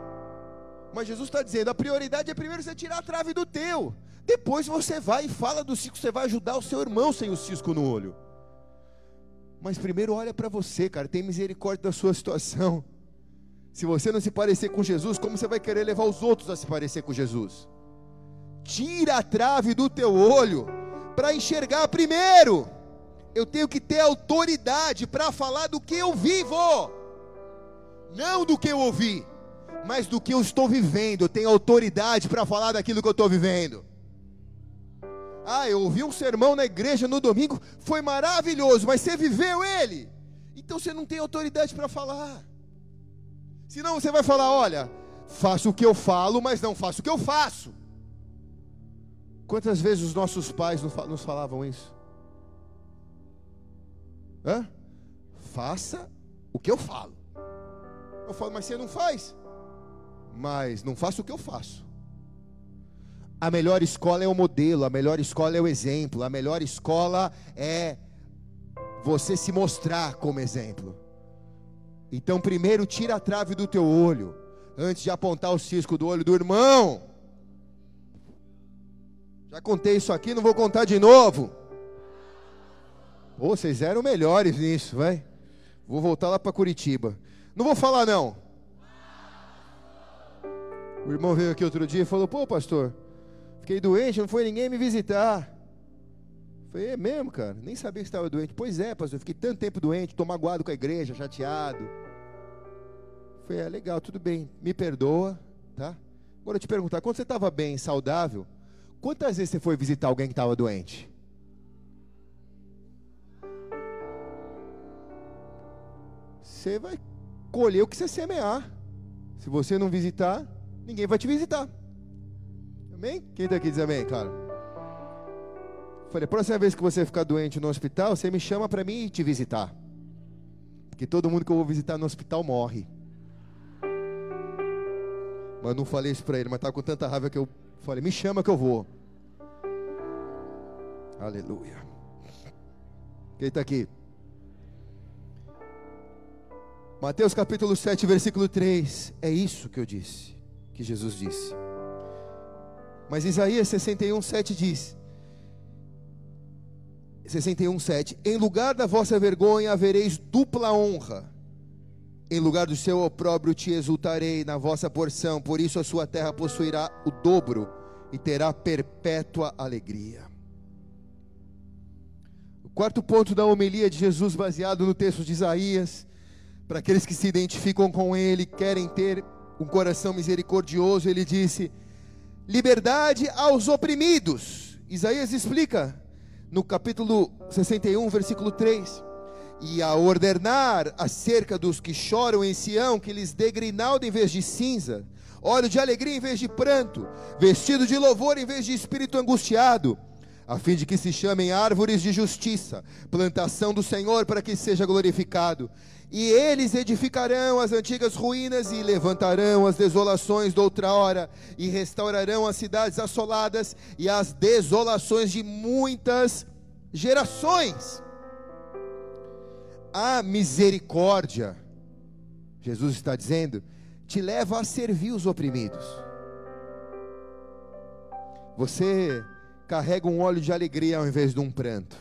Mas Jesus está dizendo: a prioridade é primeiro você tirar a trave do teu. Depois você vai e fala do cisco, você vai ajudar o seu irmão sem o cisco no olho. Mas primeiro olha para você, cara, tem misericórdia da sua situação. Se você não se parecer com Jesus, como você vai querer levar os outros a se parecer com Jesus? Tira a trave do teu olho para enxergar primeiro. Eu tenho que ter autoridade para falar do que eu vivo, não do que eu ouvi, mas do que eu estou vivendo. Eu tenho autoridade para falar daquilo que eu estou vivendo. Ah, eu ouvi um sermão na igreja no domingo, foi maravilhoso, mas você viveu ele. Então você não tem autoridade para falar. Senão você vai falar: olha, faço o que eu falo, mas não faço o que eu faço. Quantas vezes os nossos pais nos falavam isso? Hã? Faça o que eu falo. Eu falo, mas você não faz. Mas não faço o que eu faço. A melhor escola é o modelo, a melhor escola é o exemplo, a melhor escola é você se mostrar como exemplo. Então, primeiro, tira a trave do teu olho, antes de apontar o cisco do olho do irmão. Já contei isso aqui, não vou contar de novo. Pô, vocês eram melhores nisso, vai. Vou voltar lá para Curitiba. Não vou falar não. O irmão veio aqui outro dia e falou: Pô, pastor, fiquei doente, não foi ninguém me visitar. Falei: É mesmo, cara? Nem sabia que estava doente. Pois é, pastor, fiquei tanto tempo doente, tô magoado com a igreja, chateado. Falei: É legal, tudo bem, me perdoa, tá? Agora eu te perguntar: quando você estava bem, saudável, Quantas vezes você foi visitar alguém que estava doente? Você vai colher o que você semear. Se você não visitar, ninguém vai te visitar. Amém? Quem está aqui diz amém, cara? Falei, a próxima vez que você ficar doente no hospital, você me chama para mim te visitar. Porque todo mundo que eu vou visitar no hospital morre. Mas não falei isso para ele, mas estava com tanta raiva que eu Falei, me chama que eu vou. Aleluia. Quem está aqui? Mateus capítulo 7, versículo 3. É isso que eu disse, que Jesus disse. Mas Isaías 61, 7 diz: 61, 7: Em lugar da vossa vergonha havereis dupla honra, em lugar do seu opróbrio te exultarei na vossa porção, por isso a sua terra possuirá o dobro e terá perpétua alegria. O quarto ponto da homilia de Jesus, baseado no texto de Isaías, para aqueles que se identificam com ele, querem ter um coração misericordioso, ele disse: liberdade aos oprimidos. Isaías explica no capítulo 61, versículo 3 e a ordenar acerca dos que choram em Sião, que lhes dê grinalda em vez de cinza, óleo de alegria em vez de pranto, vestido de louvor em vez de espírito angustiado, a fim de que se chamem árvores de justiça, plantação do Senhor para que seja glorificado. E eles edificarão as antigas ruínas e levantarão as desolações de outra hora, e restaurarão as cidades assoladas e as desolações de muitas gerações a misericórdia, Jesus está dizendo, te leva a servir os oprimidos. Você carrega um óleo de alegria ao invés de um pranto.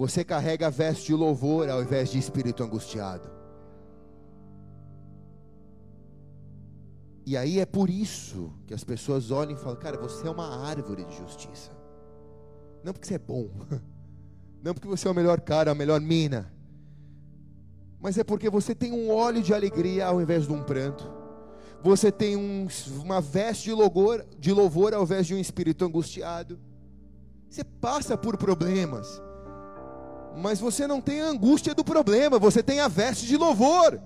Você carrega a veste de louvor ao invés de espírito angustiado. E aí é por isso que as pessoas olham e falam: Cara, você é uma árvore de justiça. Não porque você é bom, (laughs) não porque você é o melhor cara, a melhor mina mas é porque você tem um óleo de alegria ao invés de um pranto. Você tem um, uma veste de louvor, de louvor ao invés de um espírito angustiado. Você passa por problemas, mas você não tem a angústia do problema, você tem a veste de louvor.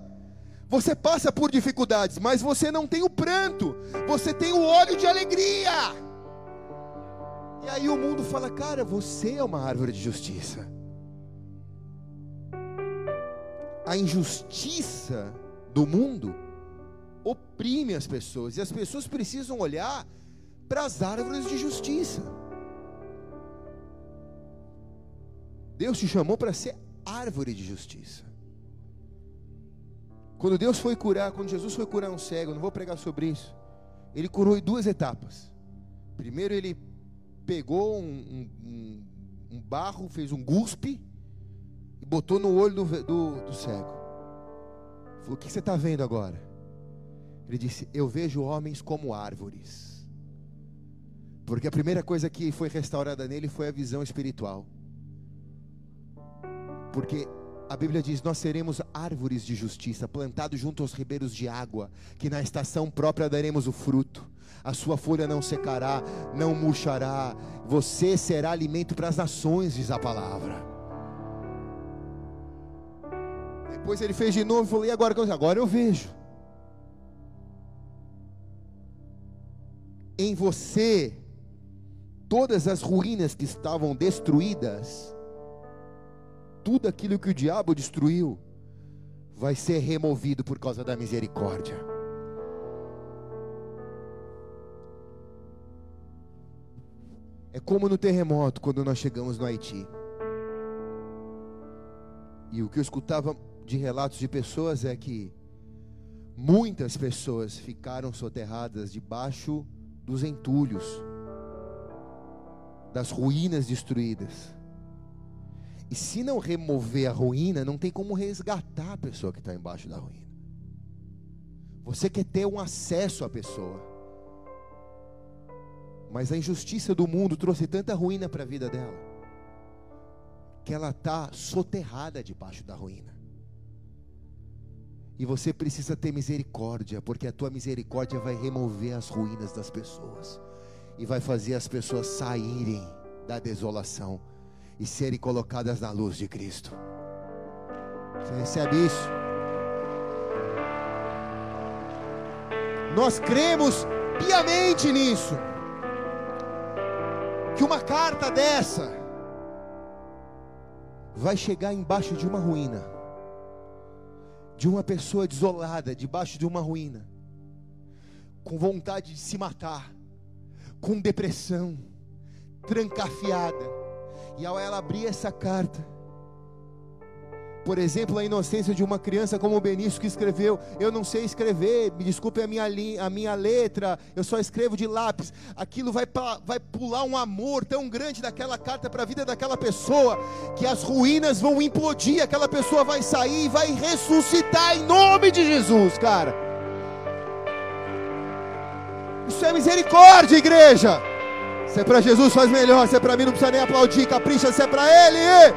Você passa por dificuldades, mas você não tem o pranto, você tem o óleo de alegria. E aí o mundo fala: Cara, você é uma árvore de justiça a injustiça do mundo oprime as pessoas e as pessoas precisam olhar para as árvores de justiça. Deus te chamou para ser árvore de justiça. Quando Deus foi curar, quando Jesus foi curar um cego, não vou pregar sobre isso. Ele curou em duas etapas. Primeiro ele pegou um, um, um barro, fez um guspe e botou no olho do, do, do cego. Falou: O que você está vendo agora? Ele disse: Eu vejo homens como árvores. Porque a primeira coisa que foi restaurada nele foi a visão espiritual. Porque a Bíblia diz: Nós seremos árvores de justiça, plantados junto aos ribeiros de água, que na estação própria daremos o fruto. A sua folha não secará, não murchará. Você será alimento para as nações, diz a palavra. Depois ele fez de novo e falou: E agora? Agora eu vejo. Em você, todas as ruínas que estavam destruídas, tudo aquilo que o diabo destruiu, vai ser removido por causa da misericórdia. É como no terremoto, quando nós chegamos no Haiti. E o que eu escutava de relatos de pessoas é que muitas pessoas ficaram soterradas debaixo dos entulhos, das ruínas destruídas. E se não remover a ruína, não tem como resgatar a pessoa que está embaixo da ruína. Você quer ter um acesso à pessoa. Mas a injustiça do mundo trouxe tanta ruína para a vida dela, que ela está soterrada debaixo da ruína. E você precisa ter misericórdia, porque a tua misericórdia vai remover as ruínas das pessoas e vai fazer as pessoas saírem da desolação e serem colocadas na luz de Cristo. Você recebe isso? Nós cremos piamente nisso. Que uma carta dessa vai chegar embaixo de uma ruína de uma pessoa desolada, debaixo de uma ruína, com vontade de se matar, com depressão, trancafiada, e ao ela abrir essa carta, por exemplo, a inocência de uma criança como o Benício que escreveu: Eu não sei escrever, me desculpe a minha, a minha letra, eu só escrevo de lápis. Aquilo vai, vai pular um amor tão grande daquela carta para a vida daquela pessoa, que as ruínas vão implodir, aquela pessoa vai sair e vai ressuscitar em nome de Jesus, cara. Isso é misericórdia, igreja. Se é para Jesus, faz melhor. Se é para mim, não precisa nem aplaudir. Capricha, se é para Ele.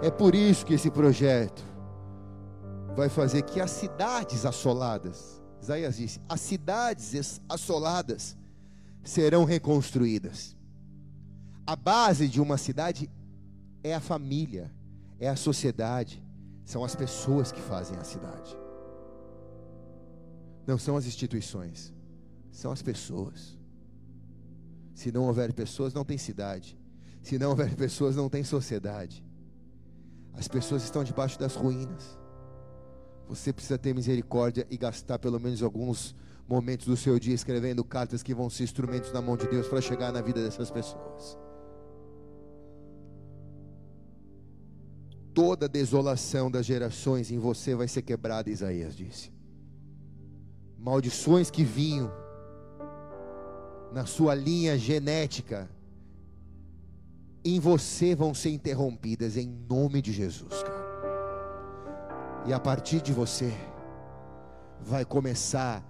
É por isso que esse projeto vai fazer que as cidades assoladas, Isaías disse, as cidades assoladas serão reconstruídas. A base de uma cidade é a família, é a sociedade são as pessoas que fazem a cidade. Não são as instituições, são as pessoas. Se não houver pessoas, não tem cidade. Se não houver pessoas, não tem sociedade. As pessoas estão debaixo das ruínas. Você precisa ter misericórdia e gastar pelo menos alguns momentos do seu dia escrevendo cartas que vão ser instrumentos na mão de Deus para chegar na vida dessas pessoas. Toda desolação das gerações em você vai ser quebrada, Isaías disse. Maldições que vinham na sua linha genética em você vão ser interrompidas em nome de Jesus, cara. E a partir de você vai começar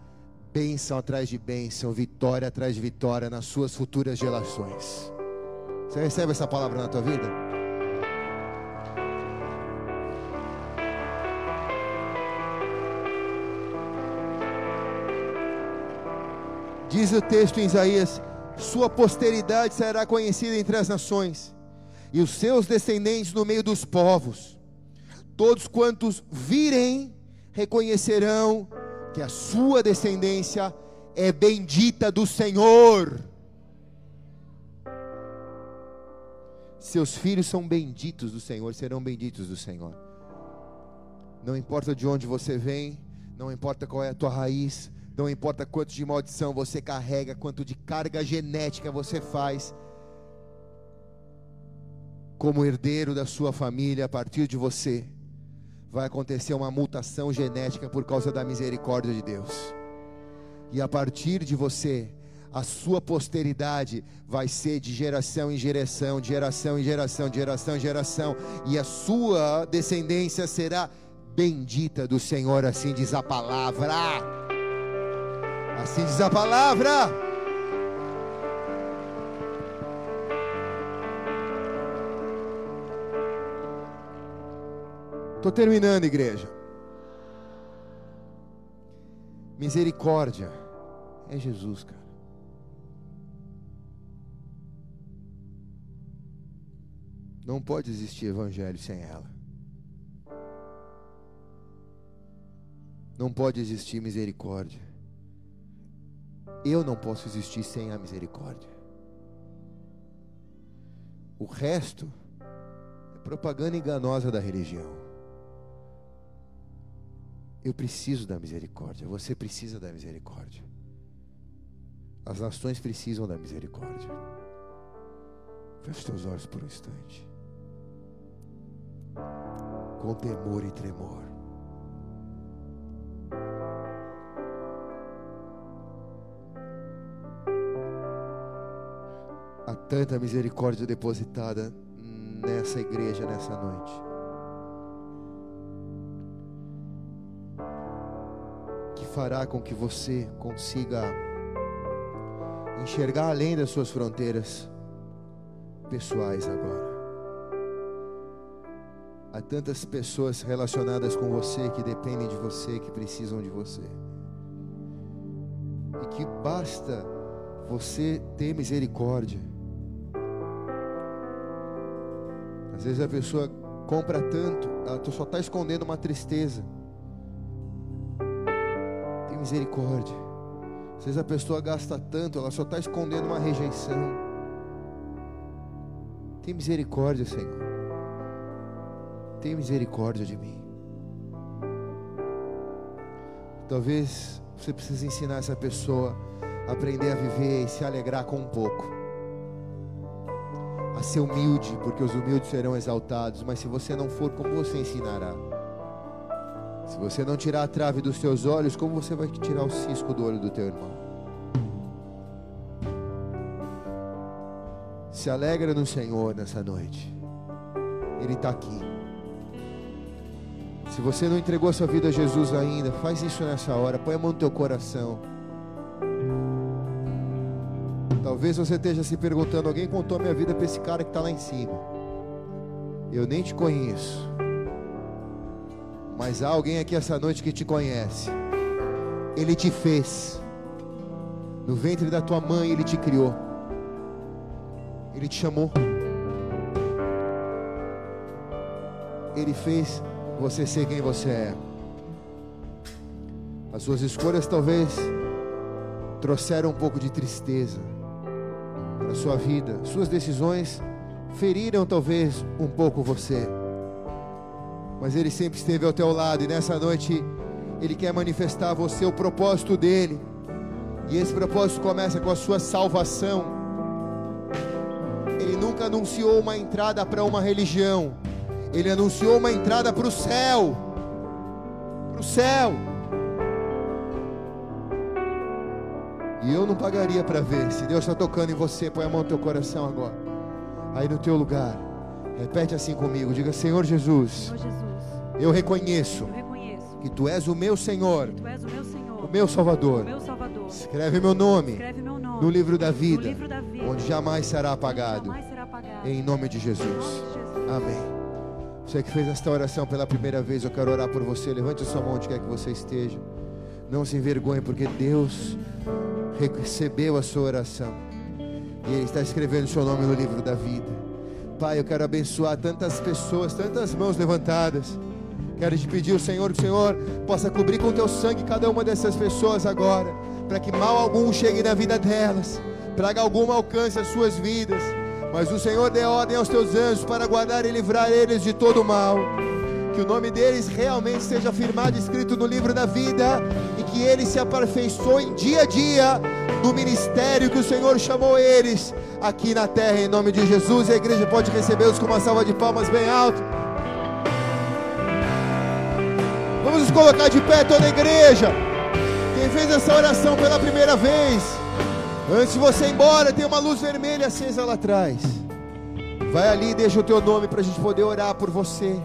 bênção atrás de bênção, vitória atrás de vitória nas suas futuras gerações. Você recebe essa palavra na tua vida? Diz o texto em Isaías: Sua posteridade será conhecida entre as nações, e os seus descendentes no meio dos povos. Todos quantos virem reconhecerão que a sua descendência é bendita do Senhor. Seus filhos são benditos do Senhor, serão benditos do Senhor. Não importa de onde você vem, não importa qual é a tua raiz, não importa quanto de maldição você carrega, quanto de carga genética você faz, como herdeiro da sua família, a partir de você, vai acontecer uma mutação genética por causa da misericórdia de Deus. E a partir de você, a sua posteridade vai ser de geração em geração, de geração em geração, de geração em geração, e a sua descendência será bendita do Senhor, assim diz a palavra. Assim diz a palavra. Estou terminando, igreja. Misericórdia é Jesus, cara. Não pode existir evangelho sem ela. Não pode existir misericórdia. Eu não posso existir sem a misericórdia. O resto é propaganda enganosa da religião. Eu preciso da misericórdia. Você precisa da misericórdia. As nações precisam da misericórdia. Feche teus olhos por um instante. Com temor e tremor. Tanta misericórdia depositada nessa igreja nessa noite. fará com que você consiga enxergar além das suas fronteiras pessoais agora. Há tantas pessoas relacionadas com você que dependem de você, que precisam de você. E que basta você ter misericórdia. Às vezes a pessoa compra tanto, ela só está escondendo uma tristeza misericórdia. Às vezes a pessoa gasta tanto, ela só está escondendo uma rejeição. Tem misericórdia, Senhor. Tem misericórdia de mim. Talvez você precise ensinar essa pessoa a aprender a viver e se alegrar com um pouco. A ser humilde, porque os humildes serão exaltados. Mas se você não for, como você ensinará? Se você não tirar a trave dos teus olhos, como você vai tirar o cisco do olho do teu irmão? Se alegra no Senhor nessa noite. Ele está aqui. Se você não entregou sua vida a Jesus ainda, faz isso nessa hora. Põe a mão no teu coração. Talvez você esteja se perguntando: alguém contou a minha vida para esse cara que está lá em cima. Eu nem te conheço. Mas há alguém aqui essa noite que te conhece. Ele te fez. No ventre da tua mãe ele te criou. Ele te chamou. Ele fez você ser quem você é. As suas escolhas talvez trouxeram um pouco de tristeza para a sua vida. Suas decisões feriram talvez um pouco você. Mas Ele sempre esteve ao teu lado e nessa noite Ele quer manifestar a você o propósito dele. E esse propósito começa com a sua salvação. Ele nunca anunciou uma entrada para uma religião. Ele anunciou uma entrada para o céu. Para o céu. E eu não pagaria para ver. Se Deus está tocando em você, põe a mão no teu coração agora. Aí no teu lugar. Repete assim comigo. Diga, Senhor Jesus. Senhor Jesus, Eu reconheço eu reconheço que Tu és o meu Senhor, meu Salvador. meu Salvador. Escreve meu nome Escreve meu nome no livro da no vida, livro da vida, onde jamais será apagado. jamais será apagado. Em nome Em nome de Jesus. Amém. Você que fez esta oração pela primeira vez, eu quero orar por você. Levante a sua mão onde quer que você esteja. Não se envergonhe, porque Deus recebeu a sua oração. E Ele está escrevendo o seu nome no livro da vida. Pai, eu quero abençoar tantas pessoas, tantas mãos levantadas. Quero te pedir, o Senhor, que o Senhor possa cobrir com teu sangue cada uma dessas pessoas agora, para que mal algum chegue na vida delas, praga alguma alcance as suas vidas. Mas o Senhor dê ordem aos teus anjos para guardar e livrar eles de todo mal. Que o nome deles realmente seja firmado, escrito no livro da vida, e que eles se aperfeiçoem dia a dia no ministério que o Senhor chamou eles aqui na terra, em nome de Jesus. E a igreja pode recebê-los com uma salva de palmas bem alto. Vamos nos colocar de pé, toda a igreja. Quem fez essa oração pela primeira vez, antes de você ir embora, tem uma luz vermelha acesa lá atrás. Vai ali e deixa o teu nome para a gente poder orar por você.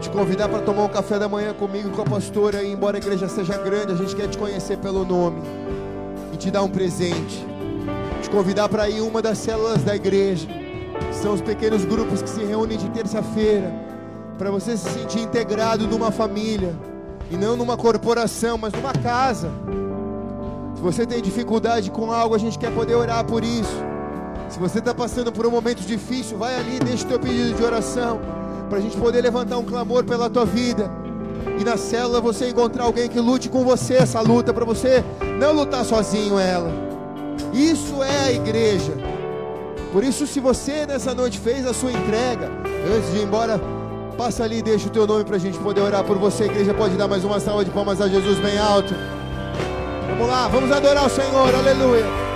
Te convidar para tomar um café da manhã comigo, com a pastora. E embora a igreja seja grande, a gente quer te conhecer pelo nome e te dar um presente. Te convidar para ir uma das células da igreja. São os pequenos grupos que se reúnem de terça-feira para você se sentir integrado numa família e não numa corporação, mas numa casa. Se você tem dificuldade com algo, a gente quer poder orar por isso. Se você está passando por um momento difícil, vai ali, deixa o teu pedido de oração para a gente poder levantar um clamor pela tua vida. E na célula você encontrar alguém que lute com você essa luta, para você não lutar sozinho ela. Isso é a igreja. Por isso, se você nessa noite fez a sua entrega, antes de ir embora, passa ali e deixa o teu nome para a gente poder orar por você. A igreja pode dar mais uma salva de palmas a Jesus bem alto. Vamos lá, vamos adorar o Senhor, aleluia.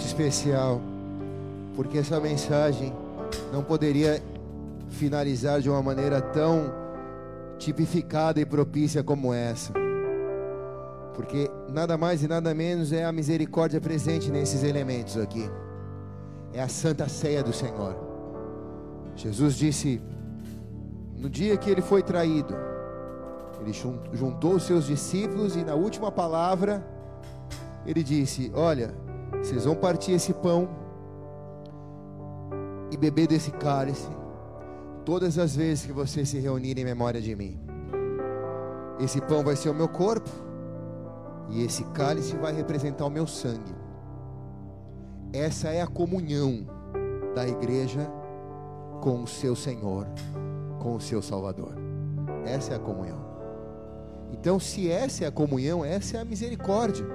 Noite especial, porque essa mensagem não poderia finalizar de uma maneira tão tipificada e propícia como essa. Porque nada mais e nada menos é a misericórdia presente nesses elementos aqui. É a santa ceia do Senhor. Jesus disse no dia que ele foi traído, ele jun- juntou os seus discípulos e na última palavra ele disse: Olha, vocês vão partir esse pão e beber desse cálice todas as vezes que vocês se reunirem em memória de mim. Esse pão vai ser o meu corpo e esse cálice vai representar o meu sangue. Essa é a comunhão da igreja com o seu Senhor, com o seu Salvador. Essa é a comunhão. Então, se essa é a comunhão, essa é a misericórdia.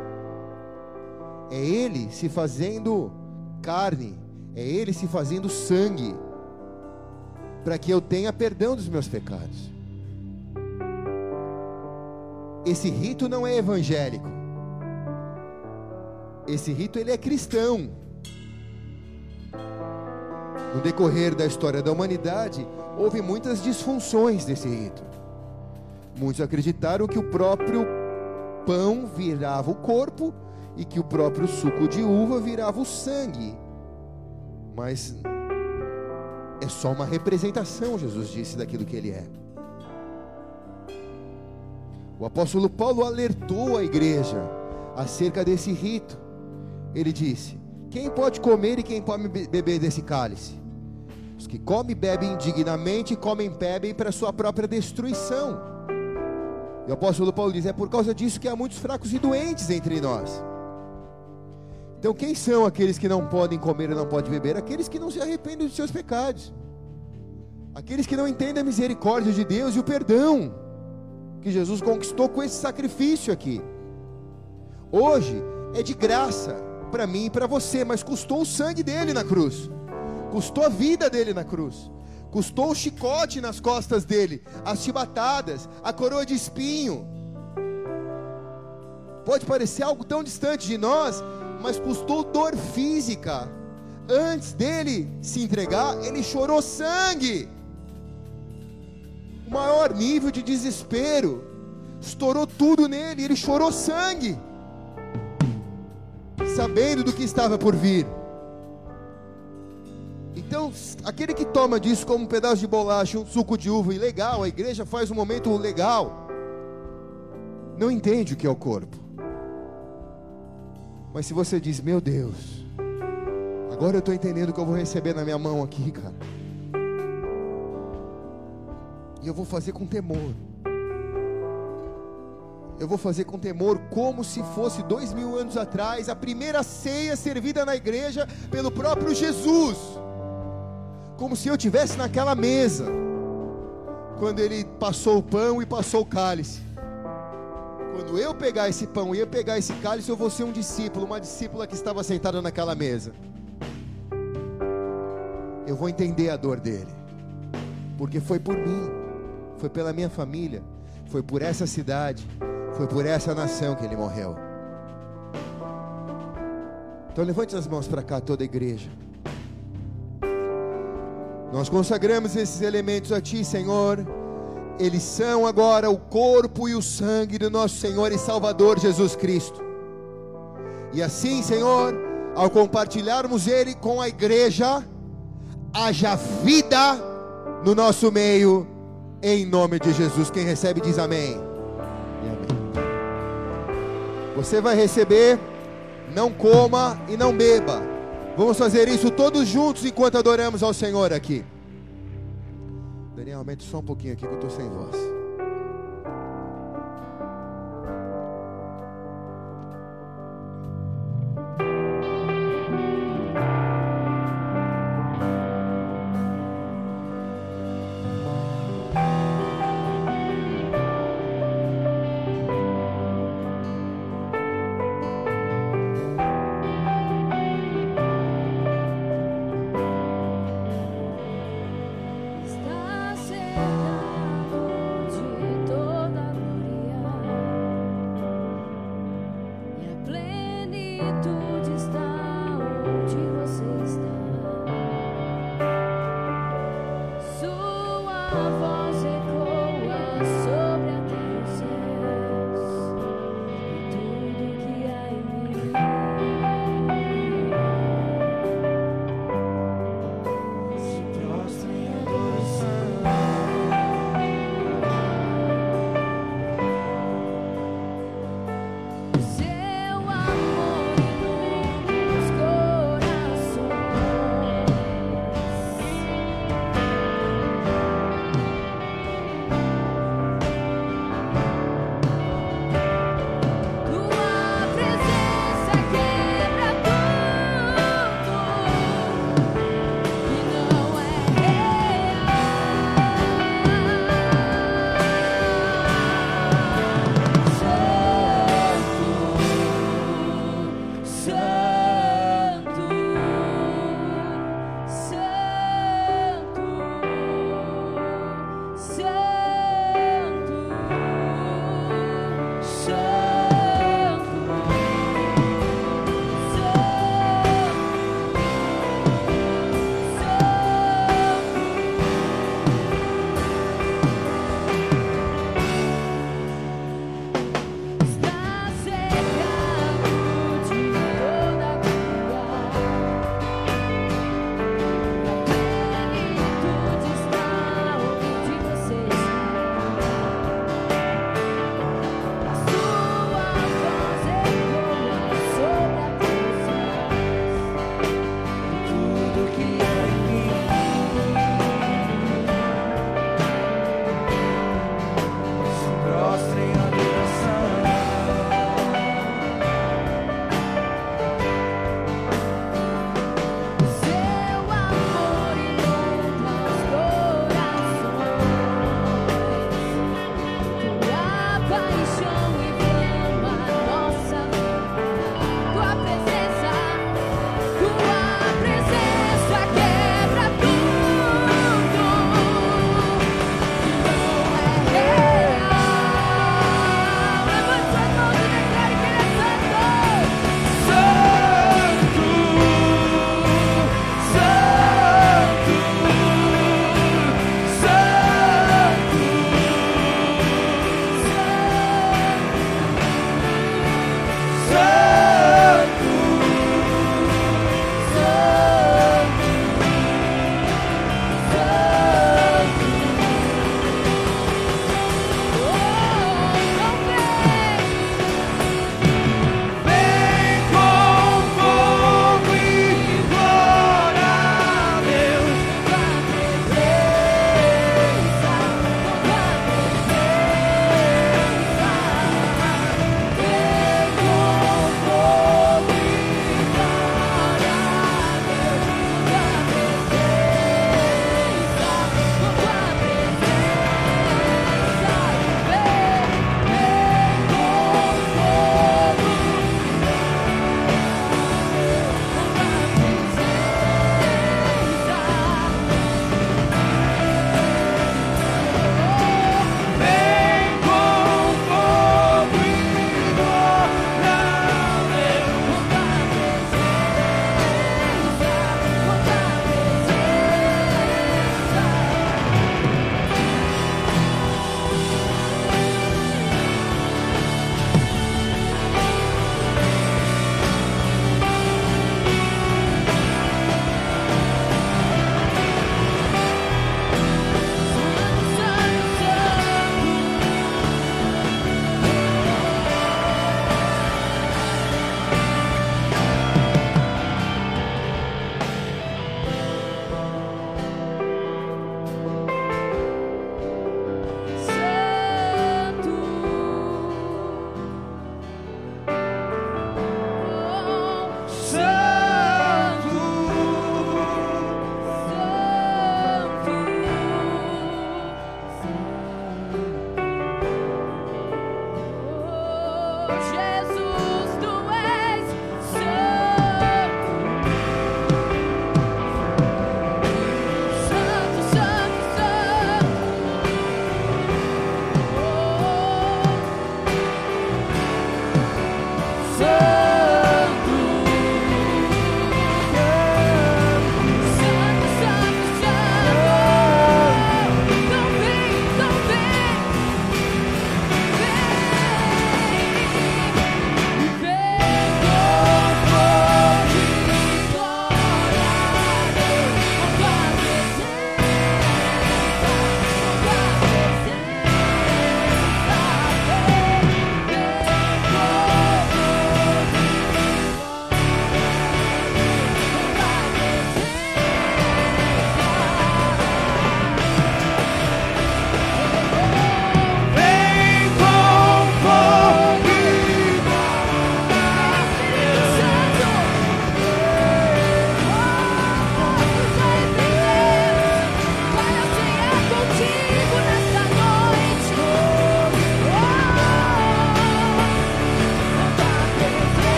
É Ele se fazendo carne, é Ele se fazendo sangue, para que eu tenha perdão dos meus pecados. Esse rito não é evangélico. Esse rito ele é cristão. No decorrer da história da humanidade, houve muitas disfunções desse rito. Muitos acreditaram que o próprio pão virava o corpo e que o próprio suco de uva virava o sangue. Mas é só uma representação, Jesus disse, daquilo que ele é. O apóstolo Paulo alertou a igreja acerca desse rito. Ele disse: Quem pode comer e quem pode be- beber desse cálice? Os que comem e bebem indignamente, comem e bebem para sua própria destruição. E o apóstolo Paulo diz: É por causa disso que há muitos fracos e doentes entre nós. Então, quem são aqueles que não podem comer e não podem beber? Aqueles que não se arrependem dos seus pecados, aqueles que não entendem a misericórdia de Deus e o perdão que Jesus conquistou com esse sacrifício aqui. Hoje é de graça para mim e para você, mas custou o sangue dele na cruz, custou a vida dele na cruz, custou o chicote nas costas dele, as chibatadas, a coroa de espinho. Pode parecer algo tão distante de nós, mas custou dor física. Antes dele se entregar, ele chorou sangue o maior nível de desespero. Estourou tudo nele, ele chorou sangue, sabendo do que estava por vir. Então, aquele que toma disso como um pedaço de bolacha, um suco de uva, e legal, a igreja faz um momento legal, não entende o que é o corpo. Mas se você diz, meu Deus, agora eu estou entendendo o que eu vou receber na minha mão aqui, cara. E eu vou fazer com temor. Eu vou fazer com temor, como se fosse dois mil anos atrás, a primeira ceia servida na igreja pelo próprio Jesus. Como se eu tivesse naquela mesa, quando ele passou o pão e passou o cálice. Quando eu pegar esse pão e eu pegar esse cálice, eu vou ser um discípulo, uma discípula que estava sentada naquela mesa. Eu vou entender a dor dele, porque foi por mim foi pela minha família, foi por essa cidade, foi por essa nação que ele morreu. Então levante as mãos para cá, toda a igreja. Nós consagramos esses elementos a Ti, Senhor. Eles são agora o corpo e o sangue do nosso Senhor e Salvador Jesus Cristo. E assim, Senhor, ao compartilharmos Ele com a igreja, haja vida no nosso meio em nome de Jesus. Quem recebe diz amém. E amém. Você vai receber, não coma e não beba. Vamos fazer isso todos juntos enquanto adoramos ao Senhor aqui. Daniel, aumente só um pouquinho aqui que eu estou sem voz.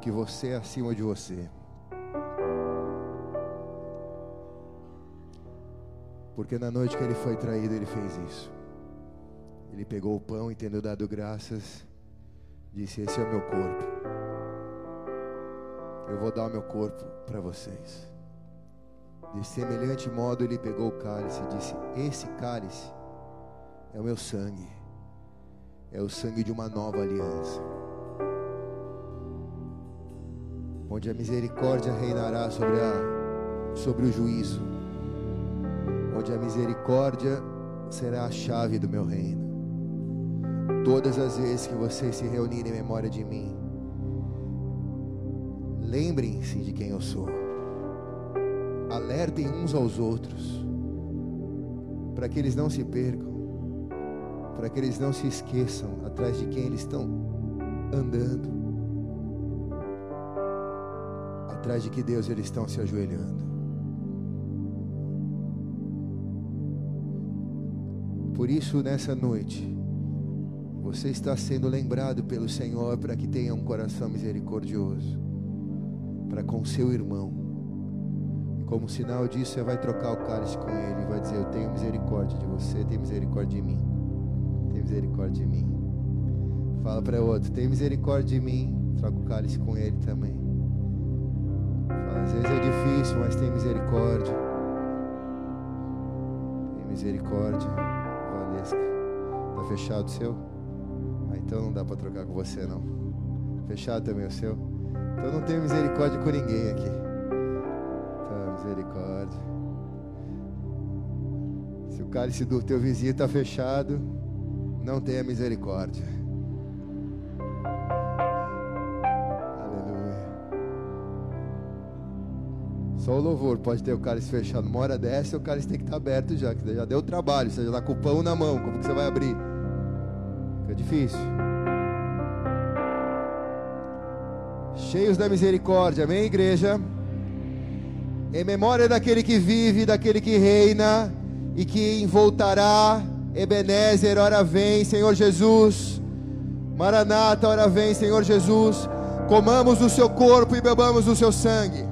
Que você é acima de você. Porque na noite que ele foi traído, ele fez isso. Ele pegou o pão e, tendo dado graças, disse: Esse é o meu corpo. Eu vou dar o meu corpo para vocês. De semelhante modo, ele pegou o cálice e disse: Esse cálice é o meu sangue, é o sangue de uma nova aliança, onde a misericórdia reinará sobre, a, sobre o juízo, onde a misericórdia será a chave do meu reino. Todas as vezes que vocês se reunirem em memória de mim, lembrem-se de quem eu sou, alertem uns aos outros, para que eles não se percam para que eles não se esqueçam atrás de quem eles estão andando, atrás de que Deus eles estão se ajoelhando. Por isso, nessa noite, você está sendo lembrado pelo Senhor para que tenha um coração misericordioso para com seu irmão. E como sinal disso, você vai trocar o cálice com ele e vai dizer: Eu tenho misericórdia de você, tenho misericórdia de mim tem misericórdia de mim. Fala para o outro, tem misericórdia de mim. Troca o cálice com ele também. Às vezes é difícil, mas tem misericórdia. Tem misericórdia. Valesca. Tá fechado o seu? Ah, então não dá para trocar com você não. Fechado também o seu? Então não tenho misericórdia com ninguém aqui. Tá, misericórdia. Se o cálice do teu vizinho está fechado, não tenha misericórdia. Só o louvor pode ter o cálice fechado. Uma hora dessa, o cálice tem que estar aberto já, que já deu trabalho. Você já está com o pão na mão. Como que você vai abrir? Fica difícil. Cheios da misericórdia, amém, igreja? Em memória daquele que vive, daquele que reina e que voltará Ebenezer, ora vem, Senhor Jesus. Maranata, ora vem, Senhor Jesus. Comamos o seu corpo e bebamos o seu sangue.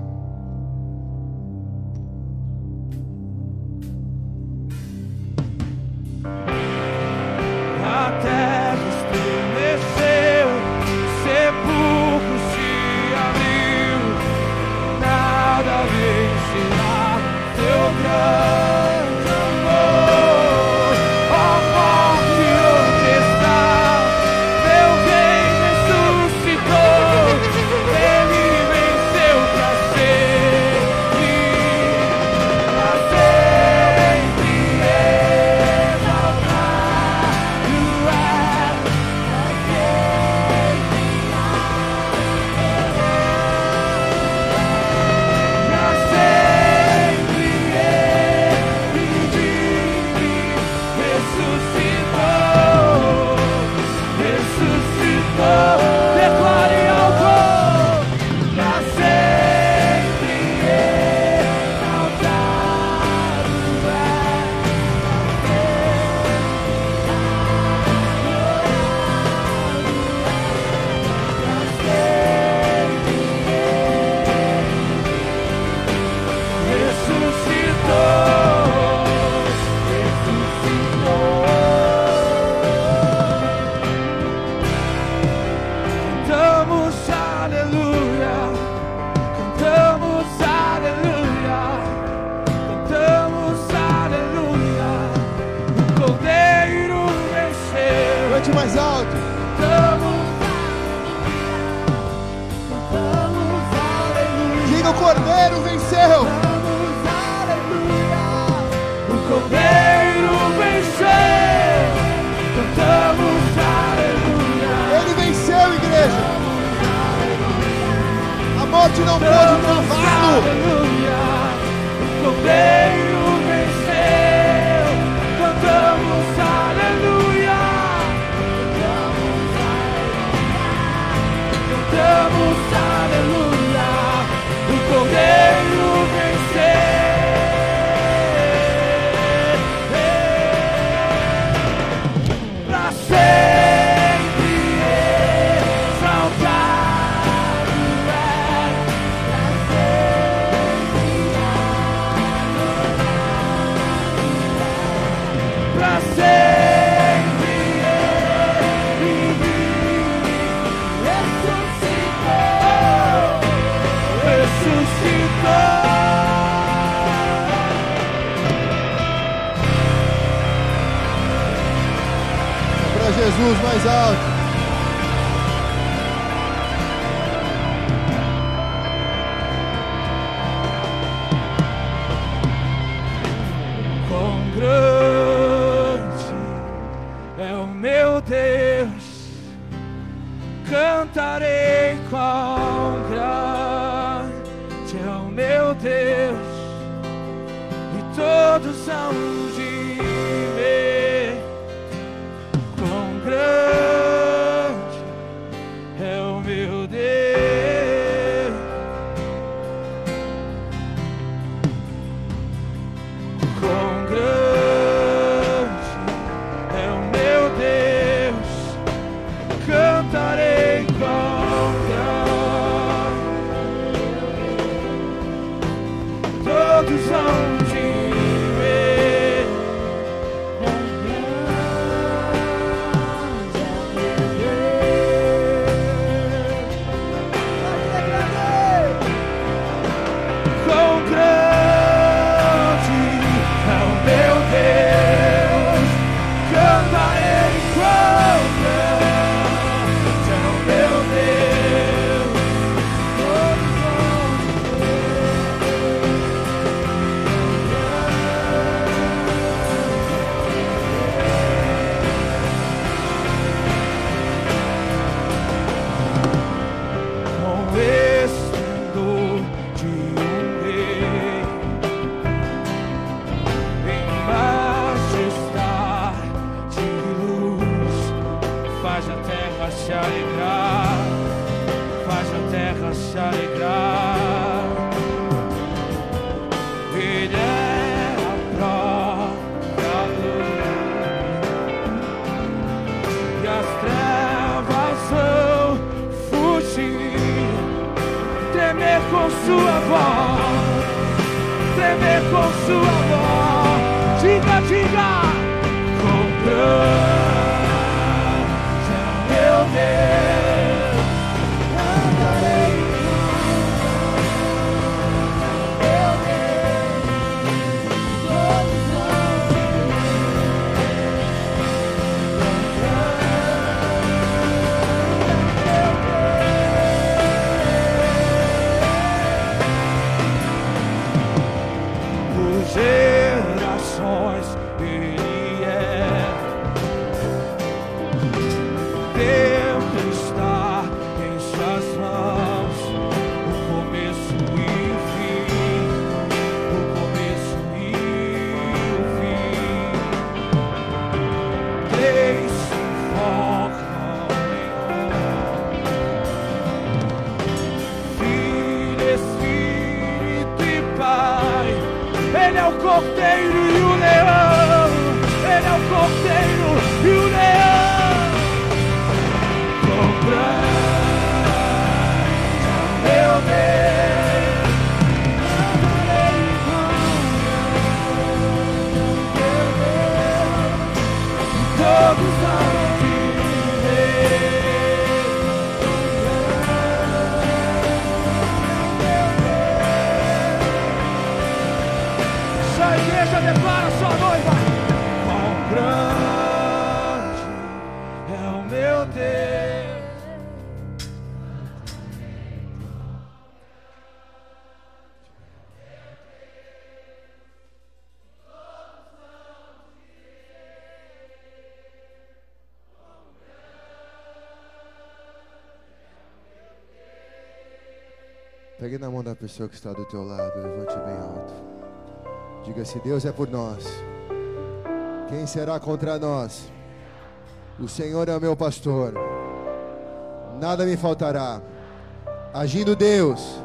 Jesus mais alto. Quão grande é o meu Deus, cantarei quão grande é o meu Deus, e todos são. Pessoa que está do teu lado, levante bem alto. Diga se Deus é por nós. Quem será contra nós? O Senhor é o meu pastor. Nada me faltará. Agindo Deus,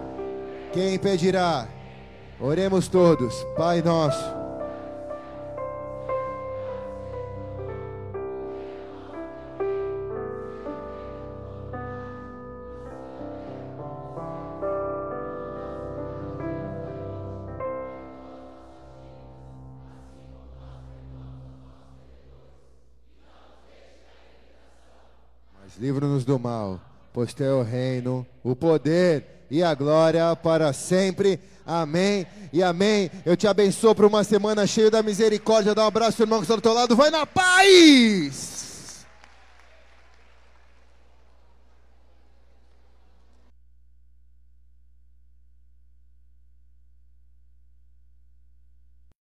quem impedirá? Oremos todos. Pai nosso. Do mal, pois teu reino, o poder e a glória para sempre. Amém e amém. Eu te abençoo para uma semana cheia da misericórdia. Dá um abraço, irmão que está do teu lado. Vai na paz!